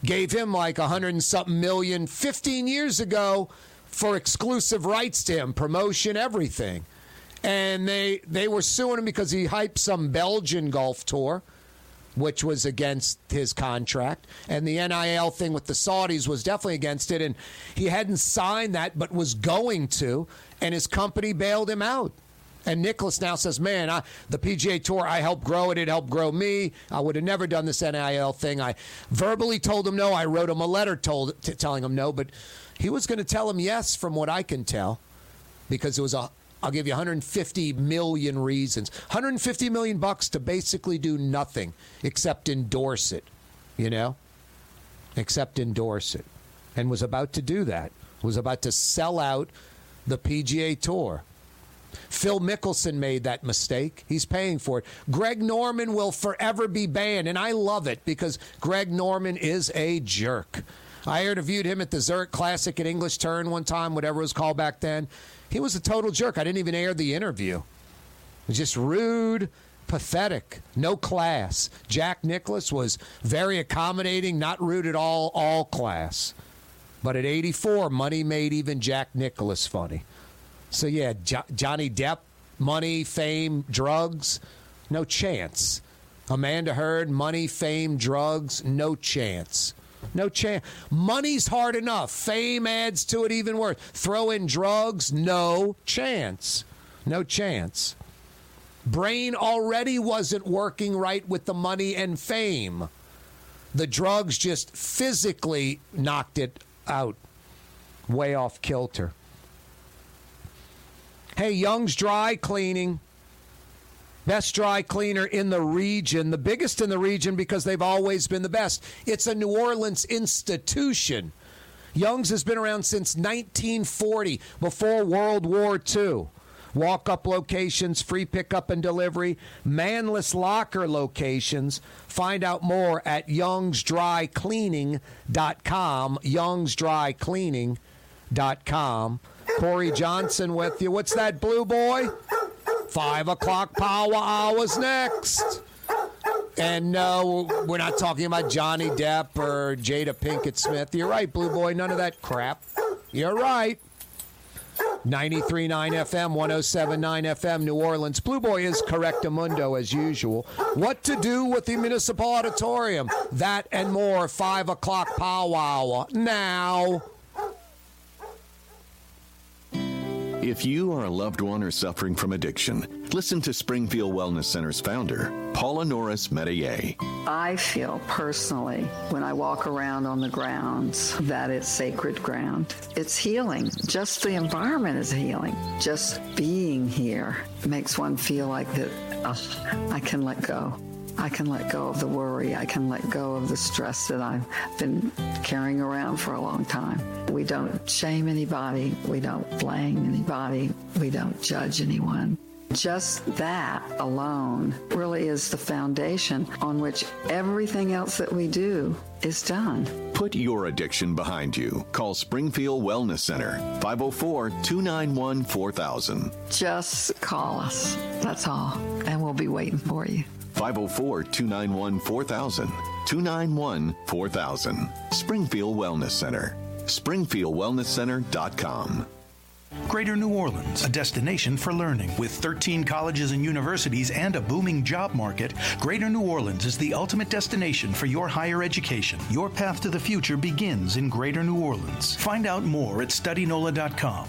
gave him like a hundred and something million 15 years ago for exclusive rights to him, promotion, everything. And they they were suing him because he hyped some Belgian golf tour, which was against his contract. And the NIL thing with the Saudis was definitely against it. And he hadn't signed that, but was going to. And his company bailed him out. And Nicklaus now says, "Man, I, the PGA Tour, I helped grow it. It helped grow me. I would have never done this NIL thing. I verbally told him no. I wrote him a letter told t- telling him no, but he was going to tell him yes, from what I can tell, because it was a. I'll give you 150 million reasons. 150 million bucks to basically do nothing except endorse it. You know, except endorse it, and was about to do that. Was about to sell out the PGA Tour. Phil Mickelson made that mistake. He's paying for it. Greg Norman will forever be banned, and I love it because Greg Norman is a jerk. I interviewed him at the Zurich Classic at English Turn one time, whatever it was called back then. He was a total jerk. I didn't even air the interview. Just rude, pathetic, no class. Jack Nicklaus was very accommodating, not rude at all, all class. But at 84, money made even Jack Nicklaus funny. So yeah, jo- Johnny Depp, money, fame, drugs, no chance. Amanda Heard, money, fame, drugs, no chance. No chance. Money's hard enough. Fame adds to it even worse. Throw in drugs, no chance. No chance. Brain already wasn't working right with the money and fame. The drugs just physically knocked it out. way off kilter. Hey, Young's Dry Cleaning. Best dry cleaner in the region, the biggest in the region because they've always been the best. It's a New Orleans institution. Young's has been around since 1940, before World War II. Walk up locations, free pickup and delivery, manless locker locations. Find out more at youngsdrycleaning.com. Youngsdrycleaning.com. Corey Johnson with you. What's that, Blue Boy? Five o'clock power hours next. And no, we're not talking about Johnny Depp or Jada Pinkett Smith. You're right, Blue Boy. None of that crap. You're right. 93.9 FM, 107.9 FM, New Orleans. Blue Boy is correctamundo as usual. What to do with the Municipal Auditorium? That and more. 5 o'clock powwow. Now. If you are a loved one or suffering from addiction, listen to Springfield Wellness Center's founder, Paula Norris Metier. I feel personally when I walk around on the grounds that it's sacred ground. It's healing. Just the environment is healing. Just being here makes one feel like that oh, I can let go. I can let go of the worry. I can let go of the stress that I've been carrying around for a long time. We don't shame anybody. We don't blame anybody. We don't judge anyone. Just that alone really is the foundation on which everything else that we do is done. Put your addiction behind you. Call Springfield Wellness Center, 504 291 4000. Just call us. That's all. And we'll be waiting for you. 504 291 4000. 291 4000. Springfield Wellness Center. SpringfieldWellnessCenter.com. Greater New Orleans, a destination for learning. With 13 colleges and universities and a booming job market, Greater New Orleans is the ultimate destination for your higher education. Your path to the future begins in Greater New Orleans. Find out more at studynola.com.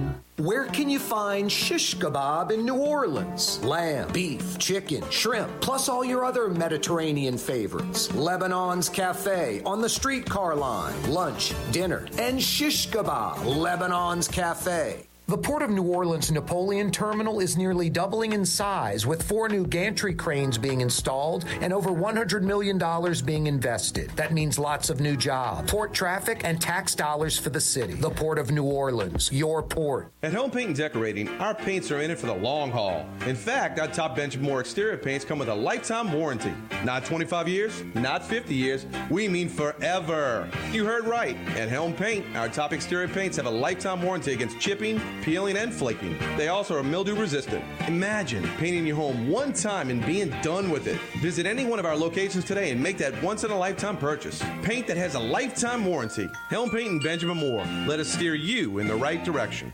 Where can you find shish kebab in New Orleans? Lamb, beef, chicken, shrimp, plus all your other Mediterranean favorites. Lebanon's Cafe on the streetcar line. Lunch, dinner, and shish kebab. Lebanon's Cafe. The Port of New Orleans Napoleon Terminal is nearly doubling in size, with four new gantry cranes being installed and over $100 million being invested. That means lots of new jobs, port traffic, and tax dollars for the city. The Port of New Orleans, your port. At Helm Paint and Decorating, our paints are in it for the long haul. In fact, our top Benjamin Moore exterior paints come with a lifetime warranty. Not 25 years, not 50 years, we mean forever. You heard right. At Helm Paint, our top exterior paints have a lifetime warranty against chipping, peeling, and flaking. They also are mildew resistant. Imagine painting your home one time and being done with it. Visit any one of our locations today and make that once in a lifetime purchase. Paint that has a lifetime warranty. Helm Paint and Benjamin Moore. Let us steer you in the right direction.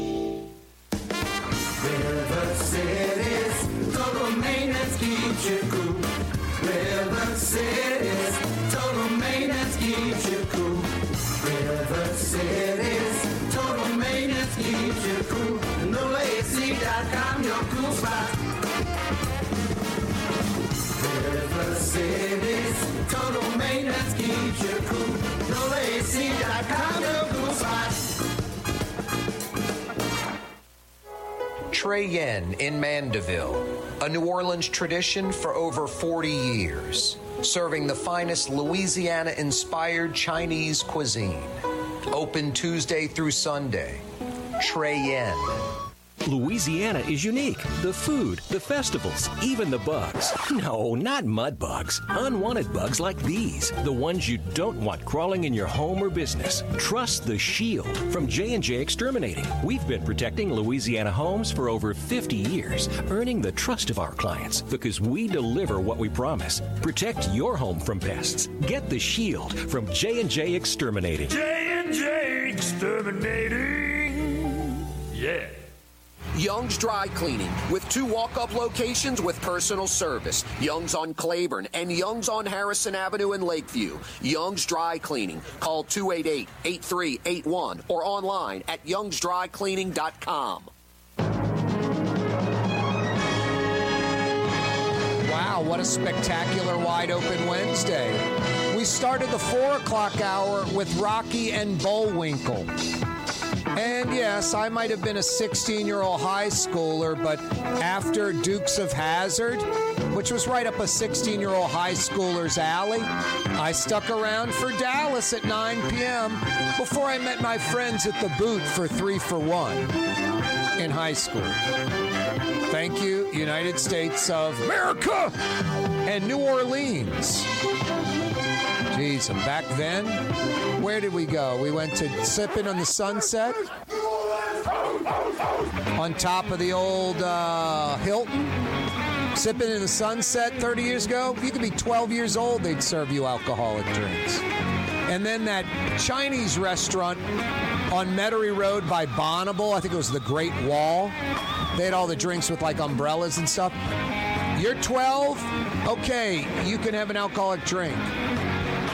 River cities, total maintenance keeps you cool. River cities, total maintenance keeps you cool. River cities, total maintenance keeps you cool. NoLacy.com, your cool spot. River cities, total maintenance keeps you cool. Trey Yuen in Mandeville, a New Orleans tradition for over 40 years, serving the finest Louisiana inspired Chinese cuisine. Open Tuesday through Sunday. Trey Yuen. Louisiana is unique. The food, the festivals, even the bugs. No, not mud bugs. Unwanted bugs like these, the ones you don't want crawling in your home or business. Trust the Shield from J&J Exterminating. We've been protecting Louisiana homes for over 50 years, earning the trust of our clients because we deliver what we promise. Protect your home from pests. Get the Shield from J&J Exterminating. J&J Exterminating. Yeah. Young's Dry Cleaning with two walk up locations with personal service Young's on Claiborne and Young's on Harrison Avenue in Lakeview. Young's Dry Cleaning. Call 288 8381 or online at youngsdrycleaning.com. Wow, what a spectacular wide open Wednesday. We started the four o'clock hour with Rocky and Bullwinkle. And yes, I might have been a 16 year old high schooler, but after Dukes of Hazzard, which was right up a 16 year old high schooler's alley, I stuck around for Dallas at 9 p.m. before I met my friends at the boot for three for one in high school. Thank you, United States of America and New Orleans. Jeez, and back then, where did we go? We went to Sipping on the Sunset on top of the old uh, Hilton. Sipping in the sunset 30 years ago, you could be 12 years old, they'd serve you alcoholic drinks. And then that Chinese restaurant on Metairie Road by Bonneville, I think it was the Great Wall. They had all the drinks with like umbrellas and stuff. You're 12? Okay, you can have an alcoholic drink.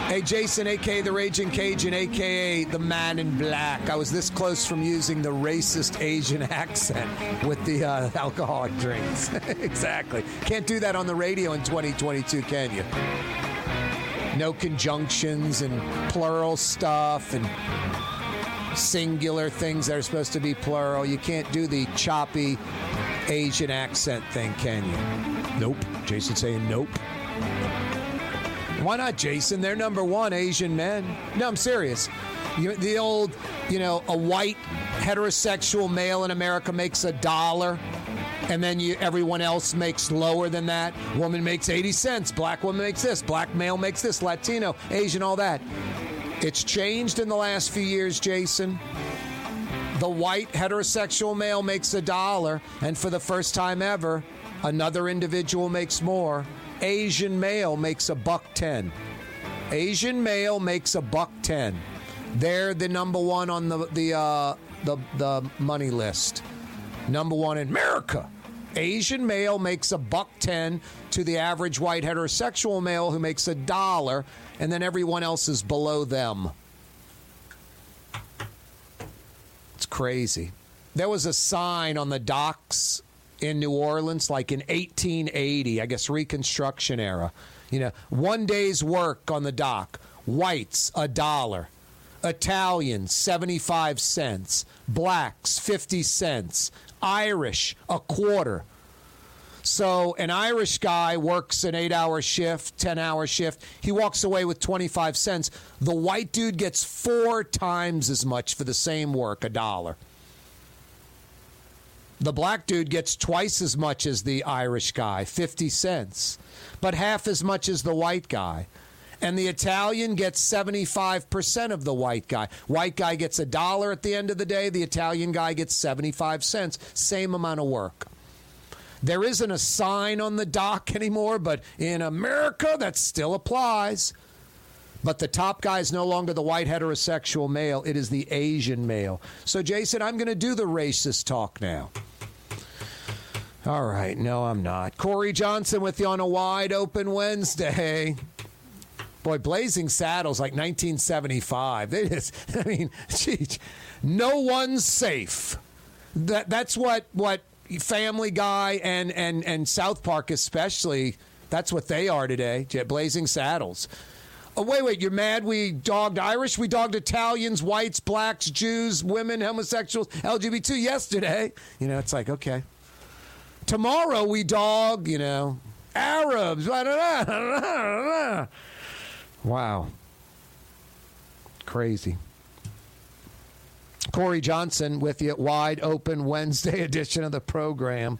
Hey, Jason, aka the Raging Cajun, aka the Man in Black. I was this close from using the racist Asian accent with the uh, alcoholic drinks. exactly. Can't do that on the radio in 2022, can you? No conjunctions and plural stuff and singular things that are supposed to be plural. You can't do the choppy Asian accent thing, can you? Nope. Jason saying nope. Why not, Jason? They're number one Asian men. No, I'm serious. You, the old, you know, a white heterosexual male in America makes a dollar, and then you everyone else makes lower than that. Woman makes 80 cents. Black woman makes this. Black male makes this. Latino, Asian, all that. It's changed in the last few years, Jason. The white heterosexual male makes a dollar, and for the first time ever, another individual makes more. Asian male makes a buck ten. Asian male makes a buck ten. They're the number one on the the uh, the the money list. Number one in America. Asian male makes a buck ten to the average white heterosexual male who makes a dollar, and then everyone else is below them. It's crazy. There was a sign on the docks in New Orleans, like in 1880, I guess Reconstruction era. You know, one day's work on the dock, whites, a dollar. Italians, 75 cents. Blacks, 50 cents. Irish, a quarter. So an Irish guy works an eight hour shift, 10 hour shift. He walks away with 25 cents. The white dude gets four times as much for the same work, a dollar. The black dude gets twice as much as the Irish guy, 50 cents, but half as much as the white guy. And the Italian gets 75% of the white guy. White guy gets a dollar at the end of the day, the Italian guy gets 75 cents, same amount of work. There isn't a sign on the dock anymore, but in America, that still applies. But the top guy is no longer the white heterosexual male, it is the Asian male. So, Jason, I'm going to do the racist talk now. All right, no, I'm not. Corey Johnson with you on a wide open Wednesday. Boy, Blazing Saddles like 1975. They just, I mean, geez, no one's safe. That that's what what Family Guy and and and South Park especially. That's what they are today. Blazing Saddles. Oh, wait, wait. You're mad we dogged Irish? We dogged Italians, whites, blacks, Jews, women, homosexuals, LGBT yesterday. You know, it's like, okay. Tomorrow we dog, you know, Arabs. Blah, blah, blah, wow. Crazy. Corey Johnson with you, wide open Wednesday edition of the program.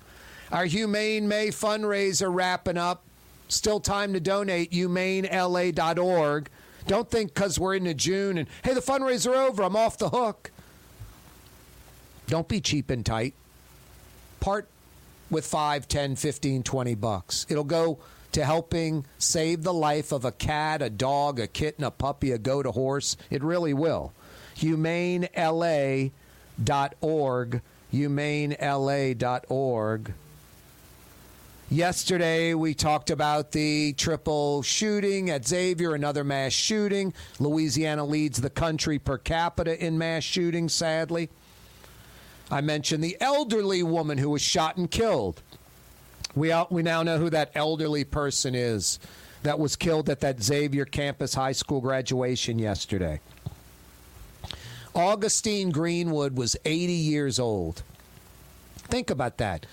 Our Humane May fundraiser wrapping up. Still time to donate, humanela.org. Don't think because we're into June and, hey, the fundraiser over, I'm off the hook. Don't be cheap and tight. Part with 5, 10, 15, 20 bucks. It'll go to helping save the life of a cat, a dog, a kitten, a puppy, a goat, a horse. It really will. HumaneLA.org. HumaneLA.org. Yesterday, we talked about the triple shooting at Xavier, another mass shooting. Louisiana leads the country per capita in mass shootings, sadly. I mentioned the elderly woman who was shot and killed. We, we now know who that elderly person is that was killed at that Xavier campus high school graduation yesterday. Augustine Greenwood was 80 years old. Think about that.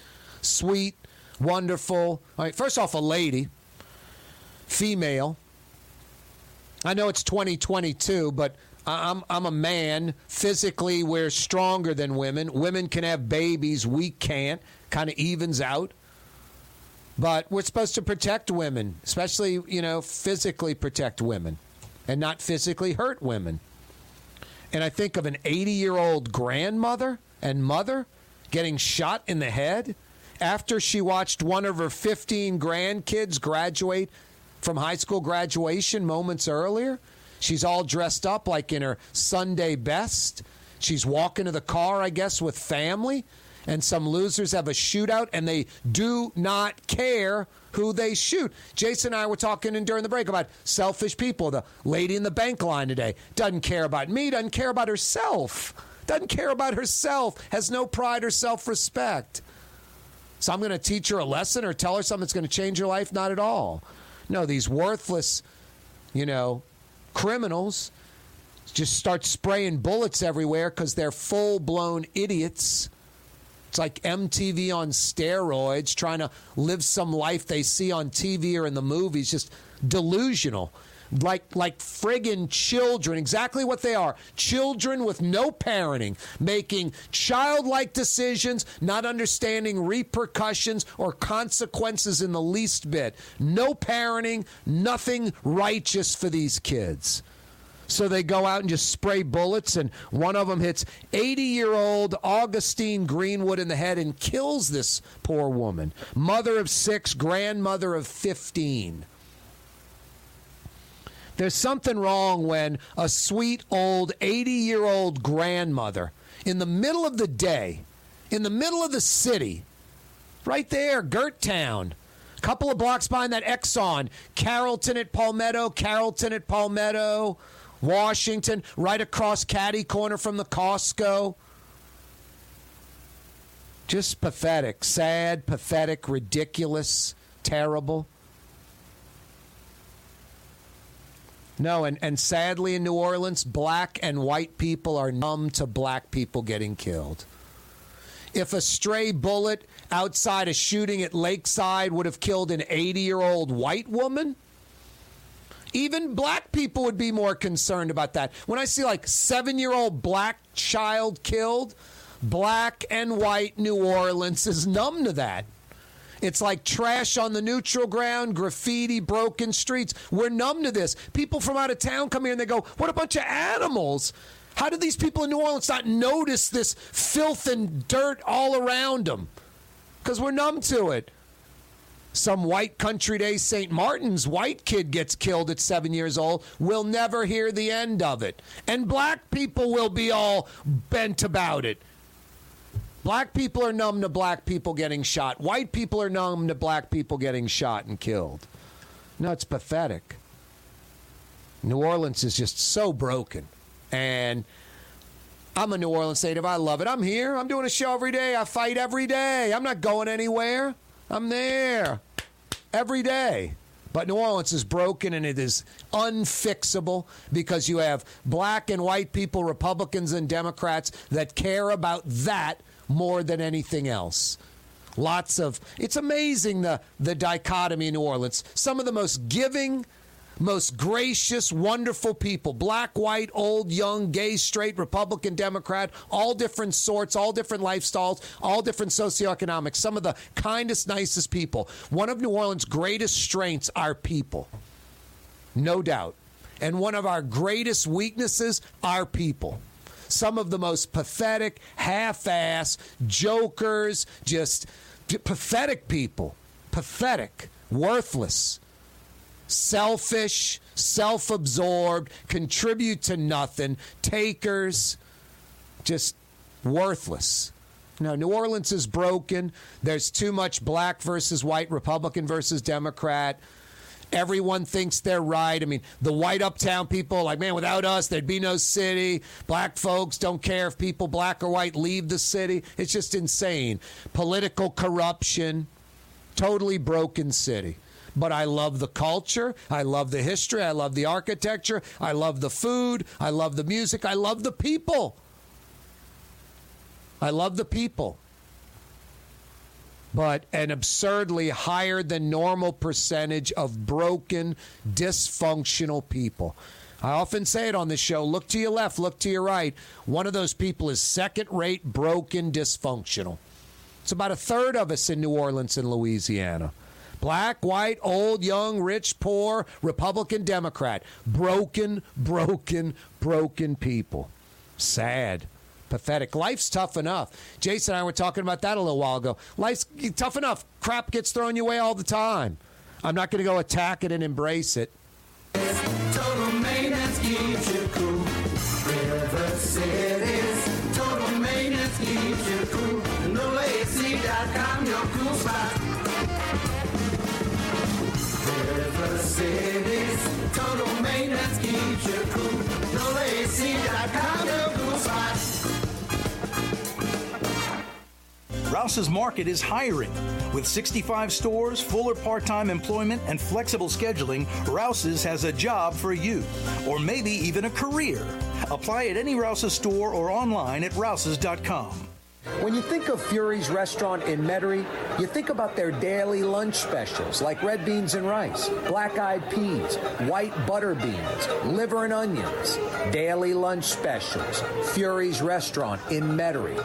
Sweet, wonderful. All right, first off, a lady, female. I know it's 2022, but I'm I'm a man. Physically, we're stronger than women. Women can have babies, we can't. Kind of evens out. But we're supposed to protect women, especially you know physically protect women, and not physically hurt women. And I think of an 80 year old grandmother and mother getting shot in the head after she watched one of her 15 grandkids graduate from high school graduation moments earlier. She's all dressed up like in her Sunday best. She's walking to the car, I guess, with family. And some losers have a shootout and they do not care who they shoot. Jason and I were talking in during the break about selfish people. The lady in the bank line today doesn't care about me, doesn't care about herself. Doesn't care about herself, has no pride or self respect. So I'm going to teach her a lesson or tell her something that's going to change her life? Not at all. No, these worthless, you know, criminals just start spraying bullets everywhere because they're full blown idiots. It's like MTV on steroids, trying to live some life they see on TV or in the movies, just delusional like like friggin' children, exactly what they are. Children with no parenting, making childlike decisions, not understanding repercussions or consequences in the least bit. No parenting, nothing righteous for these kids. So they go out and just spray bullets, and one of them hits 80 year old Augustine Greenwood in the head and kills this poor woman. Mother of six, grandmother of 15. There's something wrong when a sweet old 80 year old grandmother in the middle of the day, in the middle of the city, right there, Gert Town, a couple of blocks behind that Exxon, Carrollton at Palmetto, Carrollton at Palmetto, Washington, right across Caddy Corner from the Costco. Just pathetic, sad, pathetic, ridiculous, terrible. No, and, and sadly in New Orleans, black and white people are numb to black people getting killed. If a stray bullet outside a shooting at Lakeside would have killed an 80 year old white woman, even black people would be more concerned about that. When I see like seven year old black child killed, black and white New Orleans is numb to that. It's like trash on the neutral ground, graffiti, broken streets. We're numb to this. People from out of town come here and they go, What a bunch of animals. How do these people in New Orleans not notice this filth and dirt all around them? Because we're numb to it. Some white country day St. Martin's white kid gets killed at seven years old. We'll never hear the end of it. And black people will be all bent about it. Black people are numb to black people getting shot. White people are numb to black people getting shot and killed. No, it's pathetic. New Orleans is just so broken. And I'm a New Orleans native. I love it. I'm here. I'm doing a show every day. I fight every day. I'm not going anywhere. I'm there every day. But New Orleans is broken and it is unfixable because you have black and white people, Republicans and Democrats, that care about that more than anything else. Lots of it's amazing the the dichotomy in New Orleans. Some of the most giving, most gracious, wonderful people black, white, old, young, gay, straight, Republican, Democrat, all different sorts, all different lifestyles, all different socioeconomics. Some of the kindest, nicest people. One of New Orleans' greatest strengths are people, no doubt. And one of our greatest weaknesses are people. Some of the most pathetic, half ass, jokers, just pathetic people. Pathetic, worthless selfish, self absorbed, contribute to nothing, takers, just worthless. Now, New Orleans is broken. There's too much black versus white, Republican versus Democrat. Everyone thinks they're right. I mean, the white uptown people, like, man, without us, there'd be no city. Black folks don't care if people, black or white, leave the city. It's just insane. Political corruption, totally broken city but I love the culture. I love the history. I love the architecture. I love the food. I love the music. I love the people. I love the people. But an absurdly higher than normal percentage of broken, dysfunctional people. I often say it on this show look to your left, look to your right. One of those people is second rate, broken, dysfunctional. It's about a third of us in New Orleans and Louisiana. Black, white, old, young, rich, poor, Republican, Democrat. Broken, broken, broken people. Sad. Pathetic. Life's tough enough. Jason and I were talking about that a little while ago. Life's tough enough. Crap gets thrown your way all the time. I'm not going to go attack it and embrace it. City's total maintenance keeps you cool. Rouse's Market is hiring. With 65 stores, fuller part time employment, and flexible scheduling, Rouse's has a job for you, or maybe even a career. Apply at any Rouse's store or online at rouses.com. When you think of Fury's restaurant in Metairie, you think about their daily lunch specials like red beans and rice, black eyed peas, white butter beans, liver and onions. Daily lunch specials. Fury's restaurant in Metairie.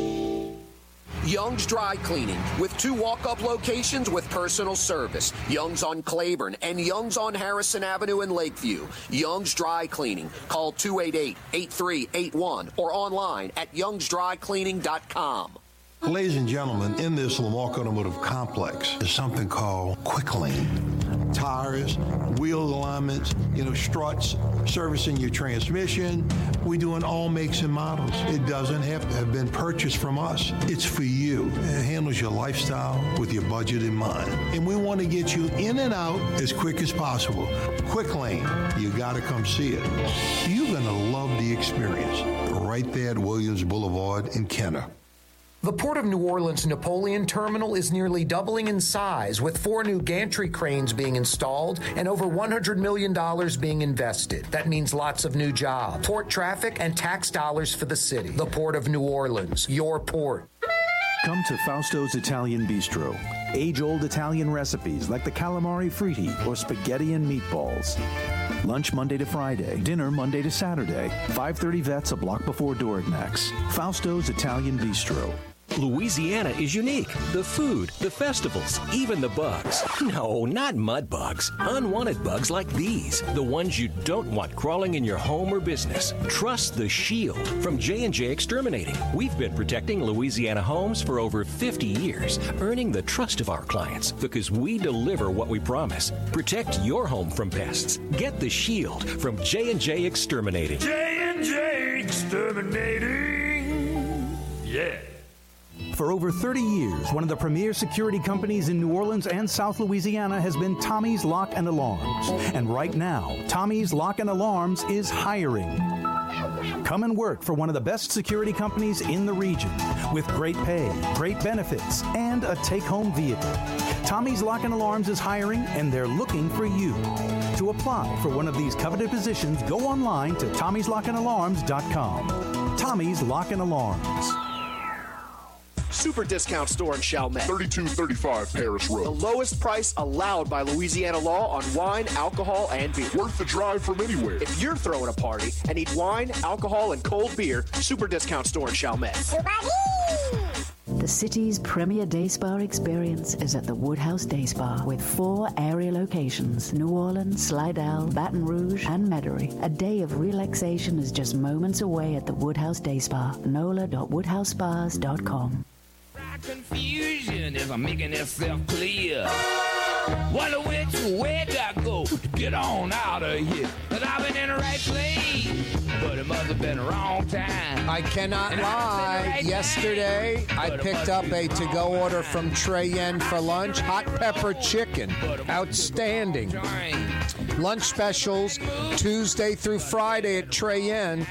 Young's Dry Cleaning with two walk up locations with personal service Young's on Claiborne and Young's on Harrison Avenue in Lakeview. Young's Dry Cleaning. Call 288 8381 or online at youngsdrycleaning.com. Ladies and gentlemen, in this Lamarque Automotive Complex is something called Quick Lane. Tires, wheel alignments, you know, struts, servicing your transmission. We do in all makes and models. It doesn't have to have been purchased from us. It's for you. It handles your lifestyle with your budget in mind. And we want to get you in and out as quick as possible. Quick Lane, you got to come see it. You're going to love the experience. Right there at Williams Boulevard in Kenner. The Port of New Orleans Napoleon Terminal is nearly doubling in size, with four new gantry cranes being installed and over $100 million being invested. That means lots of new jobs, port traffic, and tax dollars for the city. The Port of New Orleans, your port. Come to Fausto's Italian Bistro. Age old Italian recipes like the calamari fritti or spaghetti and meatballs. Lunch Monday to Friday, dinner Monday to Saturday. 530 vets a block before Dorignac's. Fausto's Italian Bistro. Louisiana is unique. The food, the festivals, even the bugs. No, not mud bugs. Unwanted bugs like these, the ones you don't want crawling in your home or business. Trust the Shield from J&J Exterminating. We've been protecting Louisiana homes for over 50 years, earning the trust of our clients because we deliver what we promise. Protect your home from pests. Get the Shield from J&J Exterminating. J&J Exterminating. Yeah. For over 30 years, one of the premier security companies in New Orleans and South Louisiana has been Tommy's Lock and Alarms. And right now, Tommy's Lock and Alarms is hiring. Come and work for one of the best security companies in the region with great pay, great benefits, and a take home vehicle. Tommy's Lock and Alarms is hiring and they're looking for you. To apply for one of these coveted positions, go online to tommy'slockandalarms.com. Tommy's Lock and Alarms. Super discount store in Chalmette. 3235 Paris Road. The lowest price allowed by Louisiana law on wine, alcohol, and beer. Worth the drive from anywhere. If you're throwing a party and need wine, alcohol, and cold beer, super discount store in Chalmette. The city's premier day spa experience is at the Woodhouse Day Spa with four area locations New Orleans, Slidell, Baton Rouge, and Metairie. A day of relaxation is just moments away at the Woodhouse Day Spa. NOLA.woodhousespas.com. Confusion if I'm making itself clear. Wonder which way I go to get on out of here. But I've been in the right place, but it must have been the wrong time. I cannot And I was in the lie. right Yesterday, I picked up a to go order from Trey Yuen for lunch hot pepper chicken. Outstanding. Lunch specials Tuesday through Friday at Trey Yuen.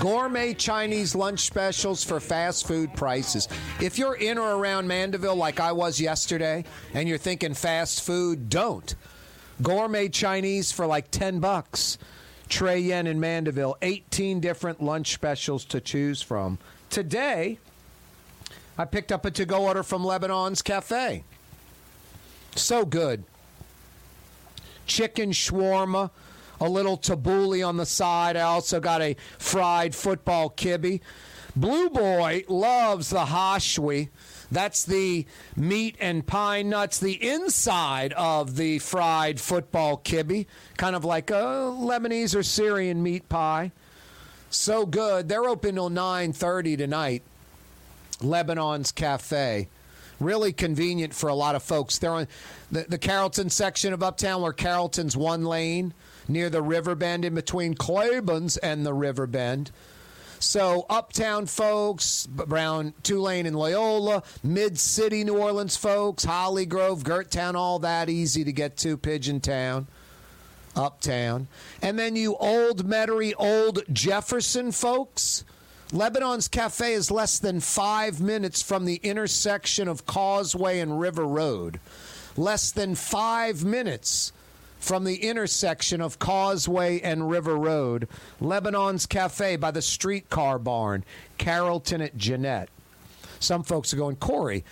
Gourmet Chinese lunch specials for fast food prices. If you're in or around Mandeville like I was yesterday and you're thinking fast food, don't. Gourmet Chinese for like 10 bucks. Trey Yuen in Mandeville, 18 different lunch specials to choose from. Today, I picked up a to go order from Lebanon's Cafe. So good. Chicken shawarma, a little tabbouleh on the side. I also got a fried football kibbe. Blue Boy loves the hashwi. That's the meat and pine nuts, the inside of the fried football kibbe, kind of like a Lebanese or Syrian meat pie. So good. They're open till 9:30 tonight. Lebanon's Cafe. Really convenient for a lot of folks. They're on the, the Carrollton section of Uptown where Carrollton's one lane near the river bend in between Claiborne's and the river bend. So uptown folks, around Tulane and Loyola, mid city New Orleans folks, Holly Grove, Gerttown, all that easy to get to, Pigeon Town, uptown. And then you old Metairie, old Jefferson folks. Lebanon's Cafe is less than five minutes from the intersection of Causeway and River Road. Less than five minutes from the intersection of Causeway and River Road. Lebanon's Cafe by the streetcar barn. Carrollton at Jeanette. Some folks are going, Corey,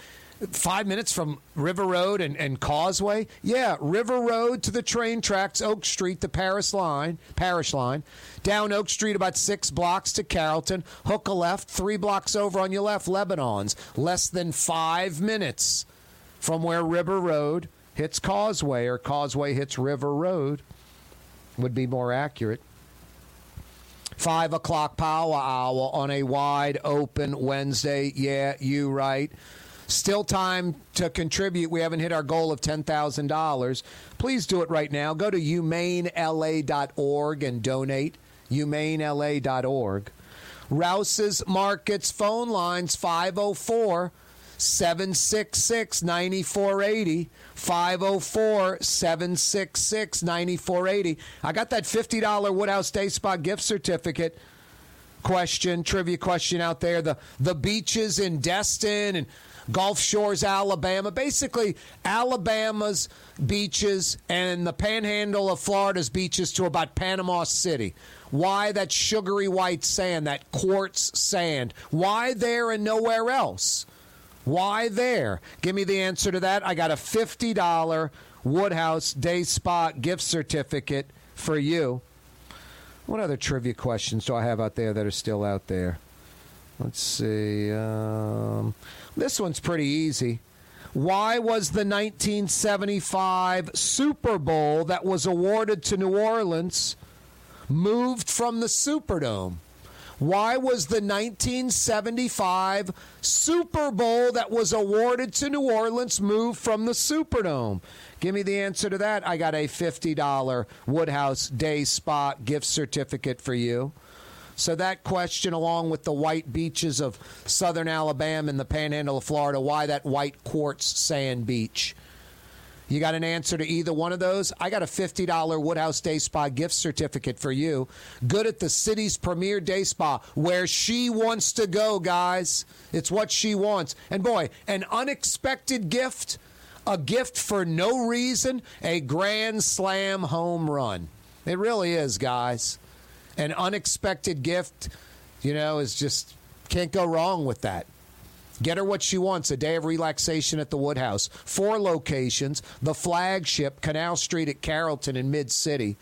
five minutes from River Road and, and Causeway? Yeah, River Road to the train tracks, Oak Street, the Paris line, Parish line. Down Oak Street about six blocks to Carrollton. Hook a left, three blocks over on your left, Lebanon's. Less than five minutes from where River Road hits Causeway or Causeway hits River Road would be more accurate. Five o'clock power hour on a wide open Wednesday. Yeah, you right. Still time to contribute. We haven't hit our goal of $10,000. Please do it right now. Go to humanela.org and donate. humanela.org. Rouse's Markets phone lines 504 766 9480. 504 766 9480. I got that $50 Woodhouse Day Spa gift certificate question, trivia question out there. The, the beaches in Destin and Gulf Shores, Alabama. Basically, Alabama's beaches and the panhandle of Florida's beaches to about Panama City. Why that sugary white sand, that quartz sand? Why there and nowhere else? Why there? Give me the answer to that. I got a $50 Woodhouse Day Spa gift certificate for you. What other trivia questions do I have out there that are still out there? Let's see. Um, this one's pretty easy. Why was the 1975 Super Bowl that was awarded to New Orleans moved from the Superdome? Why was the 1975 Super Bowl that was awarded to New Orleans moved from the Superdome? Give me the answer to that. I got a $50 Woodhouse Day Spa gift certificate for you. So that question, along with the white beaches of southern Alabama and the panhandle of Florida, why that white quartz sand beach? You got an answer to either one of those? I got a $50 Woodhouse Day Spa gift certificate for you. Good at the city's premier day spa, where she wants to go, guys. It's what she wants. And boy, an unexpected gift, a gift for no reason, a grand slam home run. It really is, guys an unexpected gift, you know, is just can't go wrong with that. Get her what she wants a day of relaxation at the Woodhouse. Four locations the flagship, Canal Street at Carrollton in Mid City.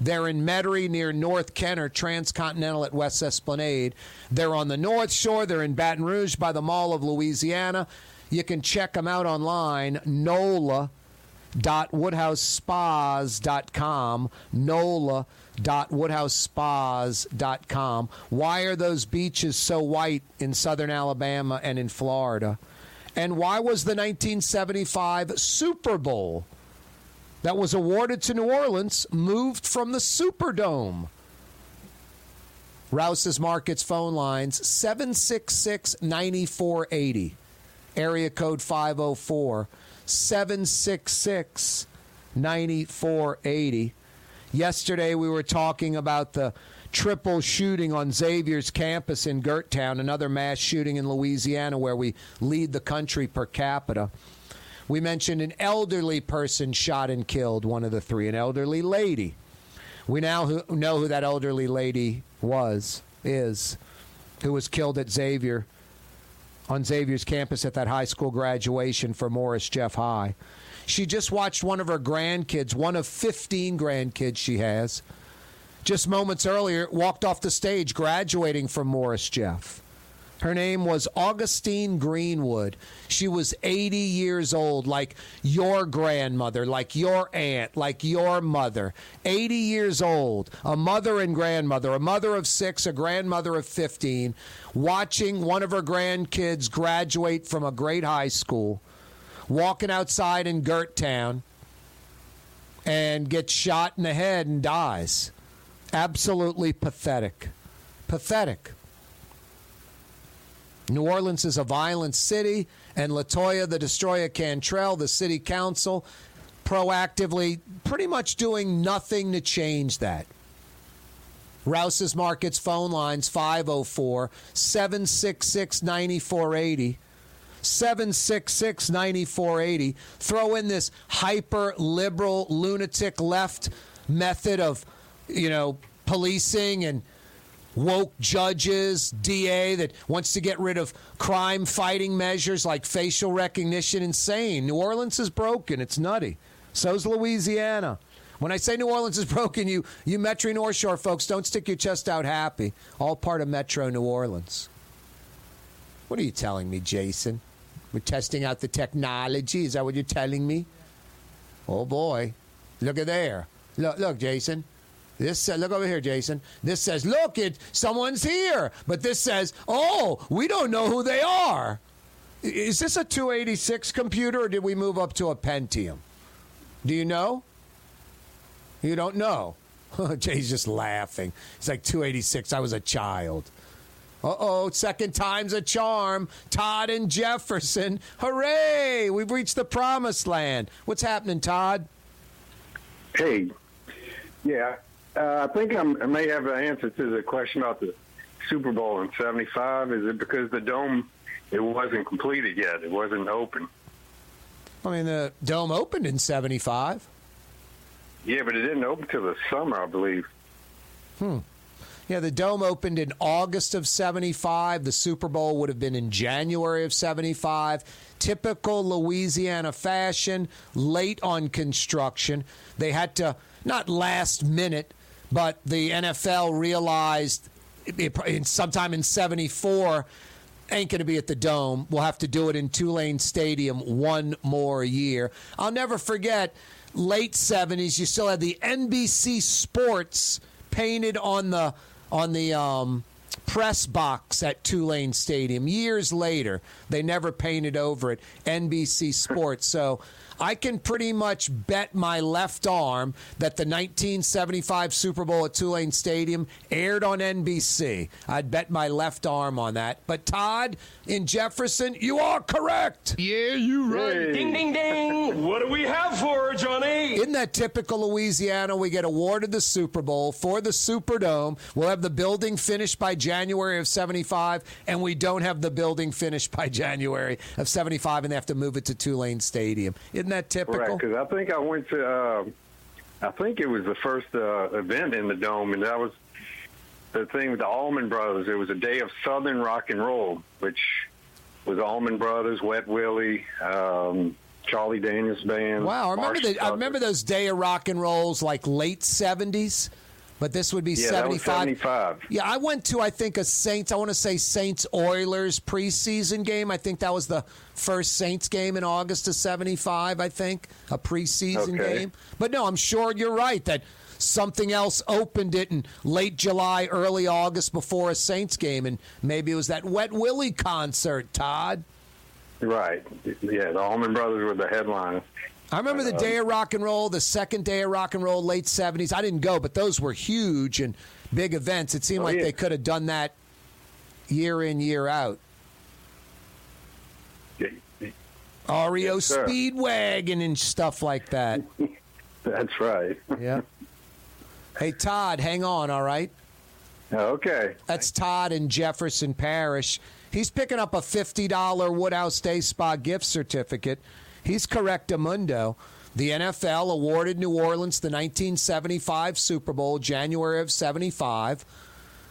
They're in Metairie near North Kenner, Transcontinental at West Esplanade. They're on the North Shore. They're in Baton Rouge by the Mall of Louisiana. You can check them out online, nola.woodhousespas.com. NOLA www.woodhousespas.com. Why are those beaches so white in southern Alabama and in Florida? And why was the 1975 Super Bowl that was awarded to New Orleans moved from the Superdome? Rouse's Markets phone lines 766 9480, area code 504 766 9480. Yesterday, we were talking about the triple shooting on Xavier's campus in Gerttown, another mass shooting in Louisiana where we lead the country per capita. We mentioned an elderly person shot and killed, one of the three, an elderly lady. We now know who that elderly lady was, is, who was killed at Xavier, on Xavier's campus at that high school graduation for Morris Jeff High. She just watched one of her grandkids, one of 15 grandkids she has, just moments earlier, walked off the stage graduating from Morris Jeff. Her name was Augustine Greenwood. She was 80 years old, like your grandmother, like your aunt, like your mother. 80 years old, a mother and grandmother, a mother of six, a grandmother of 15, watching one of her grandkids graduate from a great high school walking outside in Gert Town and gets shot in the head and dies. Absolutely pathetic. Pathetic. New Orleans is a violent city, and Latoya, the destroyer Cantrell, the city council, proactively pretty much doing nothing to change that. Rouse's Markets phone lines 504 766 9480. 766 9480. Throw in this hyper liberal, lunatic left method of, you know, policing and woke judges, DA that wants to get rid of crime fighting measures like facial recognition. Insane. New Orleans is broken. It's nutty. So's Louisiana. When I say New Orleans is broken, you, you Metro North Shore folks, don't stick your chest out happy. All part of Metro New Orleans. What are you telling me, Jason? We're testing out the technology. Is that what you're telling me? Oh boy, look at there. Look, look, Jason. This uh, look over here, Jason. This says, "Look, it someone's here," but this says, "Oh, we don't know who they are." Is this a 286 computer, or did we move up to a Pentium? Do you know? You don't know. Jay's just laughing. It's like 286. I was a child. Uh oh, second time's a charm. Todd and Jefferson. Hooray! We've reached the promised land. What's happening, Todd? Hey, yeah, uh, I think I'm, i may have an answer to the question about the Super Bowl in '75. Is it because the dome it wasn't completed yet? It wasn't open. I mean, the dome opened in '75. Yeah, but it didn't open till the summer, I believe. Hmm. Yeah, the dome opened in August of 75. The Super Bowl would have been in January of 75. Typical Louisiana fashion, late on construction. They had to, not last minute, but the NFL realized it- sometime in 74 ain't going to be at the Dome. We'll have to do it in Tulane Stadium one more year. I'll never forget late 70s you still had the NBC Sports painted on the on the um, press box at Tulane Stadium. Years later, they never painted over it NBC Sports. So I can pretty much bet my left arm that the 1975 Super Bowl at Tulane Stadium aired on NBC. I'd bet my left arm on that. But Todd in Jefferson, you are correct. Yeah, you right. Ding, ding, ding. What do we have for her, Johnny? Isn't that typical Louisiana? We get awarded the Super Bowl for the Superdome. We'll have the building finished by January of 75, and we don't have the building finished by January of 75, and they have to move it to Tulane Stadium. Isn't that typical? Right, because I think I went to, uh, I think it was the first uh, event in the dome, and that was the thing with the Allman Brothers. It was a day of Southern rock and roll, which was Allman Brothers, Wet Willie, um, Charlie Daniels Band. Wow, I remember the, I remember those day of rock and rolls like late 70s, but this would be Yeah, that was 75. 75. Yeah, I went to I think a Saints. I want to say Saints Oilers preseason game. I think that was the first Saints game in August of '75. I think a preseason Okay. game. But no, I'm sure you're right that something else opened it in late July, early August before a Saints game, and maybe it was that Wet Willie concert. Todd. Right. Yeah, the Allman Brothers were the headliner. I remember the day of rock and roll, the second day of rock and roll, late seventies. I didn't go, but those were huge and big events. It seemed Oh, like yeah. they could have done that year in, year out. REO Yes. Speedwagon and stuff like that. That's right. Yeah. Hey Todd, hang on, all right? Okay. That's Todd in Jefferson Parish. He's picking up a $50 Woodhouse Day Spa gift certificate. He's correct, correctamundo. The NFL awarded New Orleans the 1975 Super Bowl, January of 75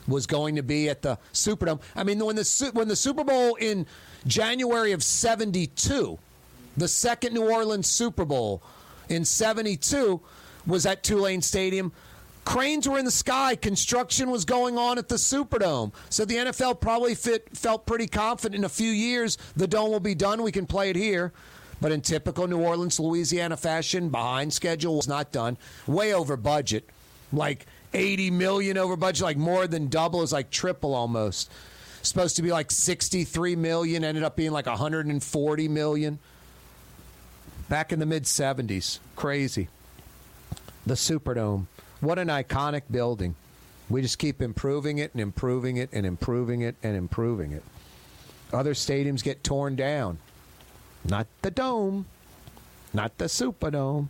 was going to be at the Superdome. I mean, when the when the Super Bowl in January of '72, the second New Orleans Super Bowl in '72 was at Tulane Stadium. Cranes were in the sky. Construction was going on at the Superdome. So the NFL probably fit, felt pretty confident in a few years the dome will be done. We can play it here. But in typical New Orleans, Louisiana fashion, behind schedule was not done. Way over budget. Like 80 million over budget, like more than double. is like triple almost. Supposed to be like 63 million, ended up being like 140 million. Back in the mid 70s. Crazy. The Superdome. What an iconic building. We just keep improving it and improving it and improving it and improving it. Other stadiums get torn down. Not the Dome, not the Superdome.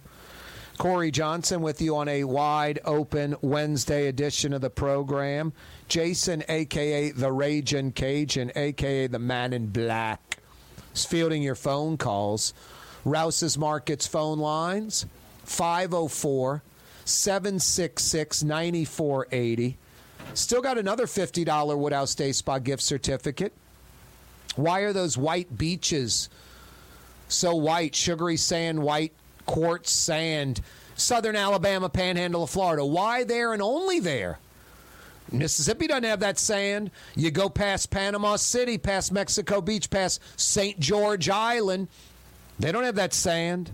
Corey Johnson with you on a wide open Wednesday edition of the program. Jason, aka the Raging Cajun, aka the Man in Black, is fielding your phone calls. Rouse's Markets phone lines 504 766 9480. Still got another $50 Woodhouse Day Spa gift certificate. Why are those white beaches so white? Sugary sand, white quartz sand, southern Alabama, panhandle of Florida. Why there and only there? Mississippi doesn't have that sand. You go past Panama City, past Mexico Beach, past St. George Island. They don't have that sand.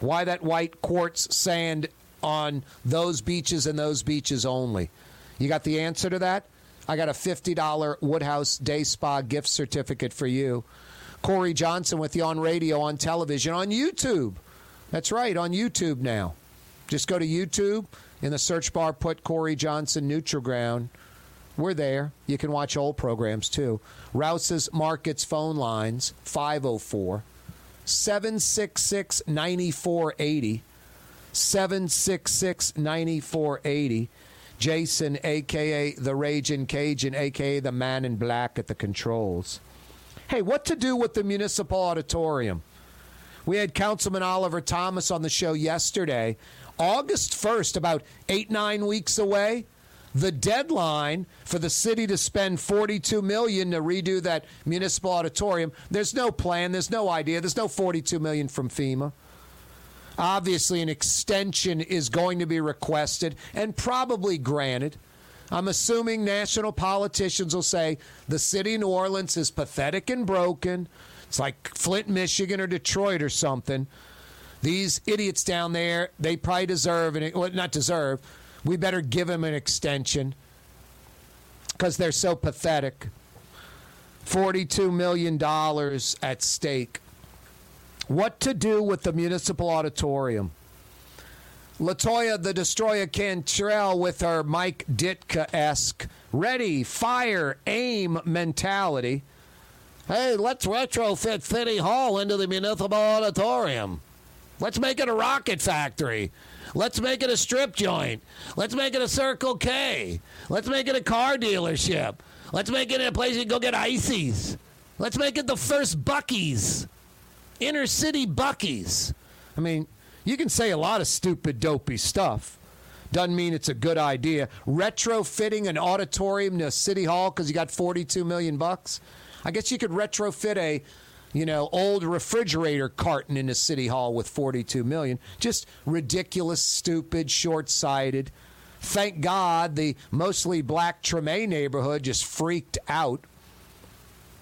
Why that white quartz sand on those beaches and those beaches only? You got the answer to that? I got a $50 Woodhouse Day Spa gift certificate for you. Corey Johnson with you on radio, on television, on YouTube. That's right, on YouTube now. Just go to YouTube. In the search bar, put Corey Johnson Neutral Ground. We're there. You can watch old programs too. Rouse's Markets phone lines 504 766 9480. 766 9480. Jason, aka the Raging Cajun, aka the Man in Black at the controls. Hey, what to do with the municipal auditorium? We had Councilman Oliver Thomas on the show yesterday. August 1st, about eight, nine weeks away. The deadline for the city to spend 42 million to redo that municipal auditorium. There's no plan, there's no idea, there's no 42 million from FEMA. Obviously, an extension is going to be requested and probably granted. I'm assuming national politicians will say the city of New Orleans is pathetic and broken. It's like Flint, Michigan, or Detroit or something. These idiots down there, they probably deserve, and well, not deserve. We better give them an extension because they're so pathetic. $42 million at stake. What to do with the municipal auditorium? Latoya the Destroyer Cantrell with her Mike Ditka esque ready, fire, aim mentality. Hey, let's retrofit City Hall into the municipal auditorium. Let's make it a rocket factory. Let's make it a strip joint. Let's make it a Circle K. Let's make it a car dealership. Let's make it a place you can go get ices. Let's make it the first Buc-ee's. Inner city Buc-ee's. I mean, you can say a lot of stupid, dopey stuff. Doesn't mean it's a good idea. Retrofitting an auditorium to City Hall because you got 42 million bucks. I guess you could retrofit a, you know, old refrigerator carton into City Hall with 42 million. Just ridiculous, stupid, short-sighted. Thank God the mostly black Treme neighborhood just freaked out.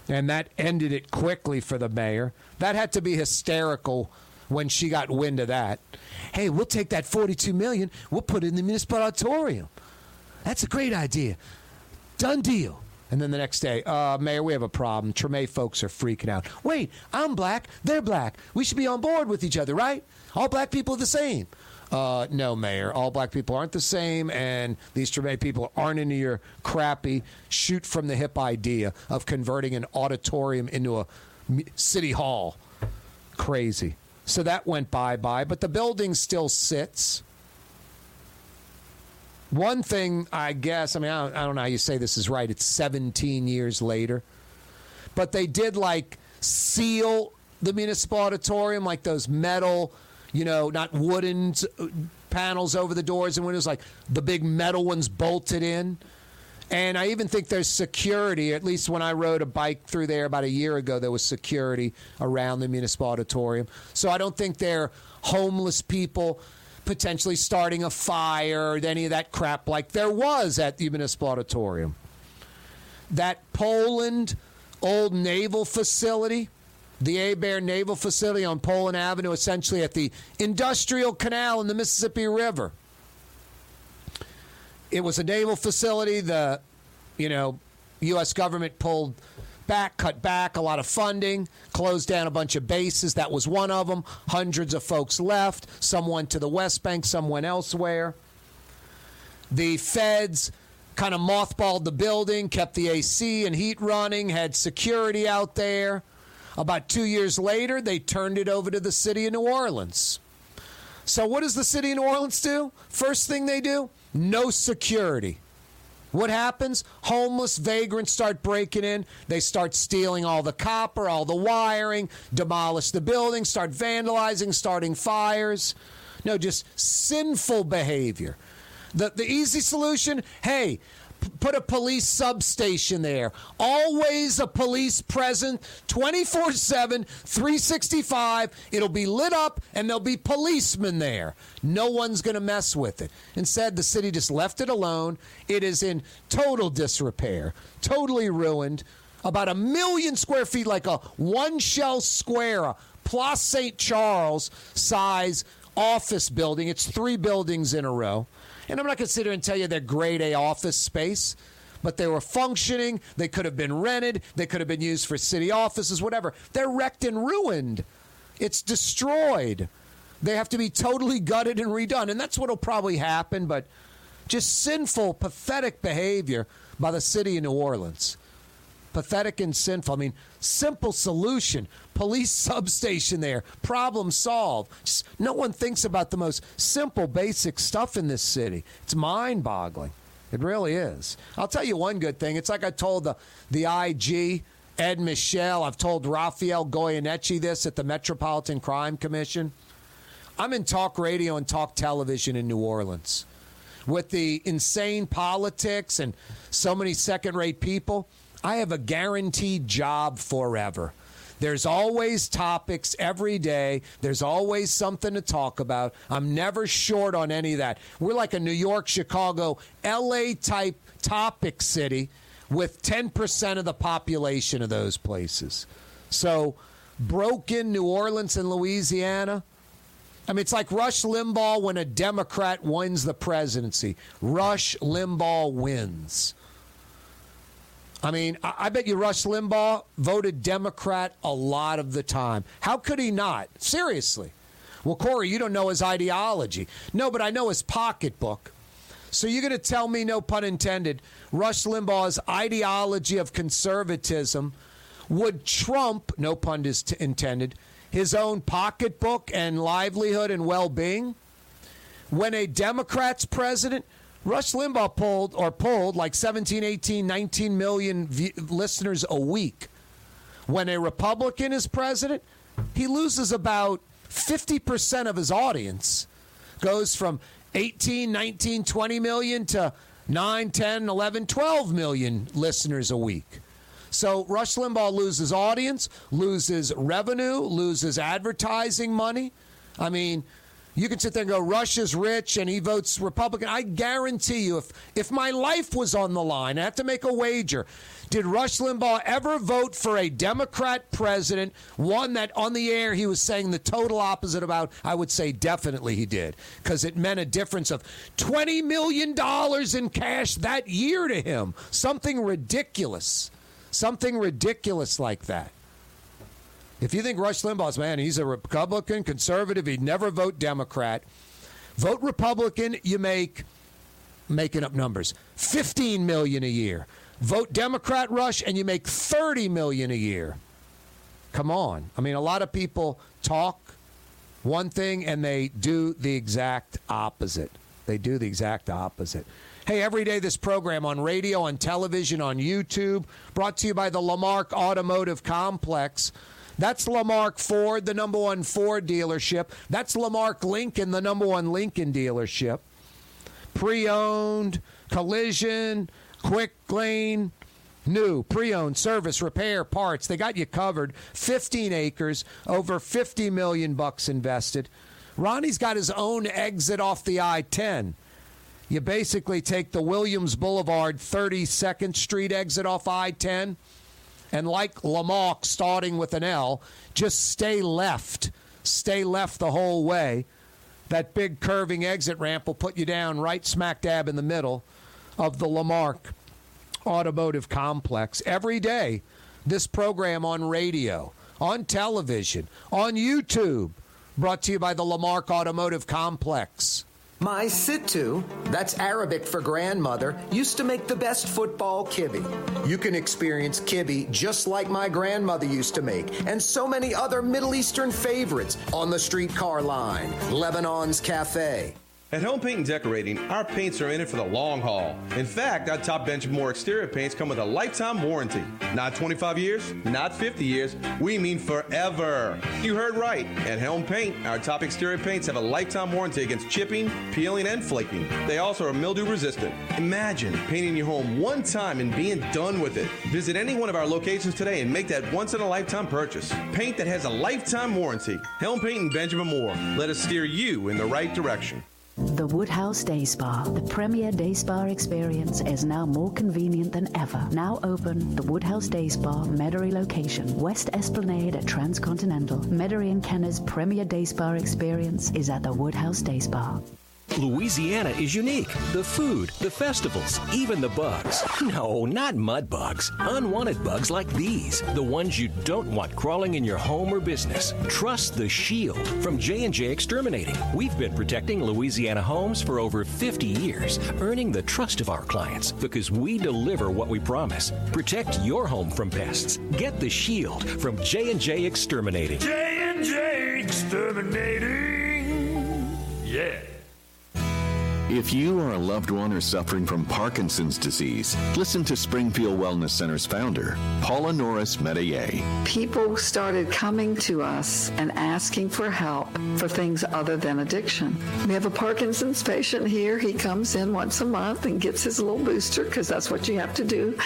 And that ended it quickly for the mayor. That had to be hysterical when she got wind of that. Hey, we'll take that 42 million, we'll put it in the municipal auditorium. That's a great idea. Done deal. And then the next day, uh, Mayor, we have a problem. Treme folks are freaking out. Wait, I'm black, they're black. We should be on board with each other, right? All black people are the same. Uh, no, Mayor. All black people aren't the same, and these Treme people aren't into your crappy shoot from the hip idea of converting an auditorium into a city hall. Crazy. So that went bye bye, but the building still sits. One thing, I guess, I mean, I don't, know how you say this is right. It's 17 years later. But they did like seal the municipal auditorium, like those metal, you know, not wooden uh, panels over the doors and windows, like the big metal ones bolted in. And I even think there's security. At least when I rode a bike through there about a year ago, there was security around the municipal auditorium. So I don't think they're homeless people potentially starting a fire or any of that crap like there was at the municipal auditorium. That Poland old naval facility, the Abear Naval Facility on Poland Avenue, essentially at the industrial canal in the Mississippi River it was a naval facility. The, you know, U.S. government pulled back, cut back a lot of funding, closed down a bunch of bases. That was one of them. Hundreds of folks left. Some went to the West Bank, some went elsewhere. The feds kind of mothballed the building, kept the AC and heat running, had security out there. About two years later, they turned it over to the city of New Orleans. So, what does the city of New Orleans do? First thing they do, no security. What happens? Homeless vagrants start breaking in. They start stealing all the copper, all the wiring, demolish the building, start vandalizing, starting fires. No, just sinful behavior. The, the easy solution hey, put a police substation there. Always a police present 24 7, 365. It'll be lit up and there'll be policemen there. No one's going to mess with it. Instead, the city just left it alone. It is in total disrepair, totally ruined. About a million square feet, like a one shell square, a Place St. Charles size office building. It's three buildings in a row. And I'm not going to sit here and tell you they're grade A office space, but they were functioning. They could have been rented. They could have been used for city offices, whatever. They're wrecked and ruined. It's destroyed. They have to be totally gutted and redone. And that's what will probably happen, but just sinful, pathetic behavior by the city of New Orleans. Pathetic and sinful. I mean, simple solution. Police substation there. Problem solved. Just, no one thinks about the most simple, basic stuff in this city. It's mind boggling. It really is. I'll tell you one good thing. It's like I told the, the IG, Ed Michel, I've told Raphael Goyeneche this at the Metropolitan Crime Commission. I'm in talk radio and talk television in New Orleans. With the insane politics and so many second rate people, I have a guaranteed job forever. There's always topics every day. There's always something to talk about. I'm never short on any of that. We're like a New York, Chicago, LA type topic city with 10% of the population of those places. So, broken New Orleans and Louisiana. I mean, it's like Rush Limbaugh when a Democrat wins the presidency. Rush Limbaugh wins. I mean, I, I bet you Rush Limbaugh voted Democrat a lot of the time. How could he not? Seriously. Well, Corey, you don't know his ideology. No, but I know his pocketbook. So you're going to tell me, no pun intended, Rush Limbaugh's ideology of conservatism would trump, no pun is t- intended, his own pocketbook and livelihood and well being? When a Democrat's president, Rush Limbaugh pulled or pulled like 17, 18, 19 million v- listeners a week. When a Republican is president, he loses about 50% of his audience. Goes from 18, 19, 20 million to 9, 10, 11, 12 million listeners a week. So Rush Limbaugh loses audience, loses revenue, loses advertising money. I mean, you can sit there and go, Rush is rich and he votes Republican. I guarantee you, if, if my life was on the line, I have to make a wager. Did Rush Limbaugh ever vote for a Democrat president, one that on the air he was saying the total opposite about? I would say definitely he did, because it meant a difference of $20 million in cash that year to him. Something ridiculous. Something ridiculous like that. If you think Rush Limbaugh's man, he's a Republican, conservative, he'd never vote Democrat. Vote Republican, you make making up numbers, 15 million a year. Vote Democrat Rush and you make 30 million a year. Come on. I mean, a lot of people talk one thing and they do the exact opposite. They do the exact opposite. Hey, every day this program on radio, on television, on YouTube, brought to you by the Lamarque Automotive Complex. That's Lamarque Ford, the number one Ford dealership. That's Lamarque Lincoln, the number one Lincoln dealership. Pre owned, collision, quick lane, new, pre owned, service, repair, parts. They got you covered. 15 acres, over 50 million bucks invested. Ronnie's got his own exit off the I 10. You basically take the Williams Boulevard 32nd Street exit off I 10 and like Lamarque starting with an L, just stay left. Stay left the whole way. That big curving exit ramp will put you down right smack dab in the middle of the Lamarque Automotive Complex. Every day, this program on radio, on television, on YouTube, brought to you by the Lamarque Automotive Complex. My Sittu, that's Arabic for grandmother, used to make the best football kibbe. You can experience kibbe just like my grandmother used to make, and so many other Middle Eastern favorites on the streetcar line, Lebanon's Cafe. At Helm Paint and Decorating, our paints are in it for the long haul. In fact, our top Benjamin Moore exterior paints come with a lifetime warranty. Not 25 years, not 50 years, we mean forever. You heard right. At Helm Paint, our top exterior paints have a lifetime warranty against chipping, peeling, and flaking. They also are mildew resistant. Imagine painting your home one time and being done with it. Visit any one of our locations today and make that once in a lifetime purchase. Paint that has a lifetime warranty. Helm Paint and Benjamin Moore. Let us steer you in the right direction. The Woodhouse Day Spa, the premier day spa experience, is now more convenient than ever. Now open, the Woodhouse Day Spa, Metairie location, West Esplanade at Transcontinental. Metairie and Kenner's premier day spa experience is at the Woodhouse Day Spa. Louisiana is unique. The food, the festivals, even the bugs. No, not mud bugs. Unwanted bugs like these, the ones you don't want crawling in your home or business. Trust the Shield from J&J Exterminating. We've been protecting Louisiana homes for over 50 years, earning the trust of our clients because we deliver what we promise. Protect your home from pests. Get the Shield from J&J Exterminating. J&J Exterminating. Yeah. If you or a loved one are suffering from Parkinson's disease, listen to Springfield Wellness Center's founder, Paula Norris Metayer. People started coming to us and asking for help for things other than addiction. We have a Parkinson's patient here. He comes in once a month and gets his little booster because that's what you have to do.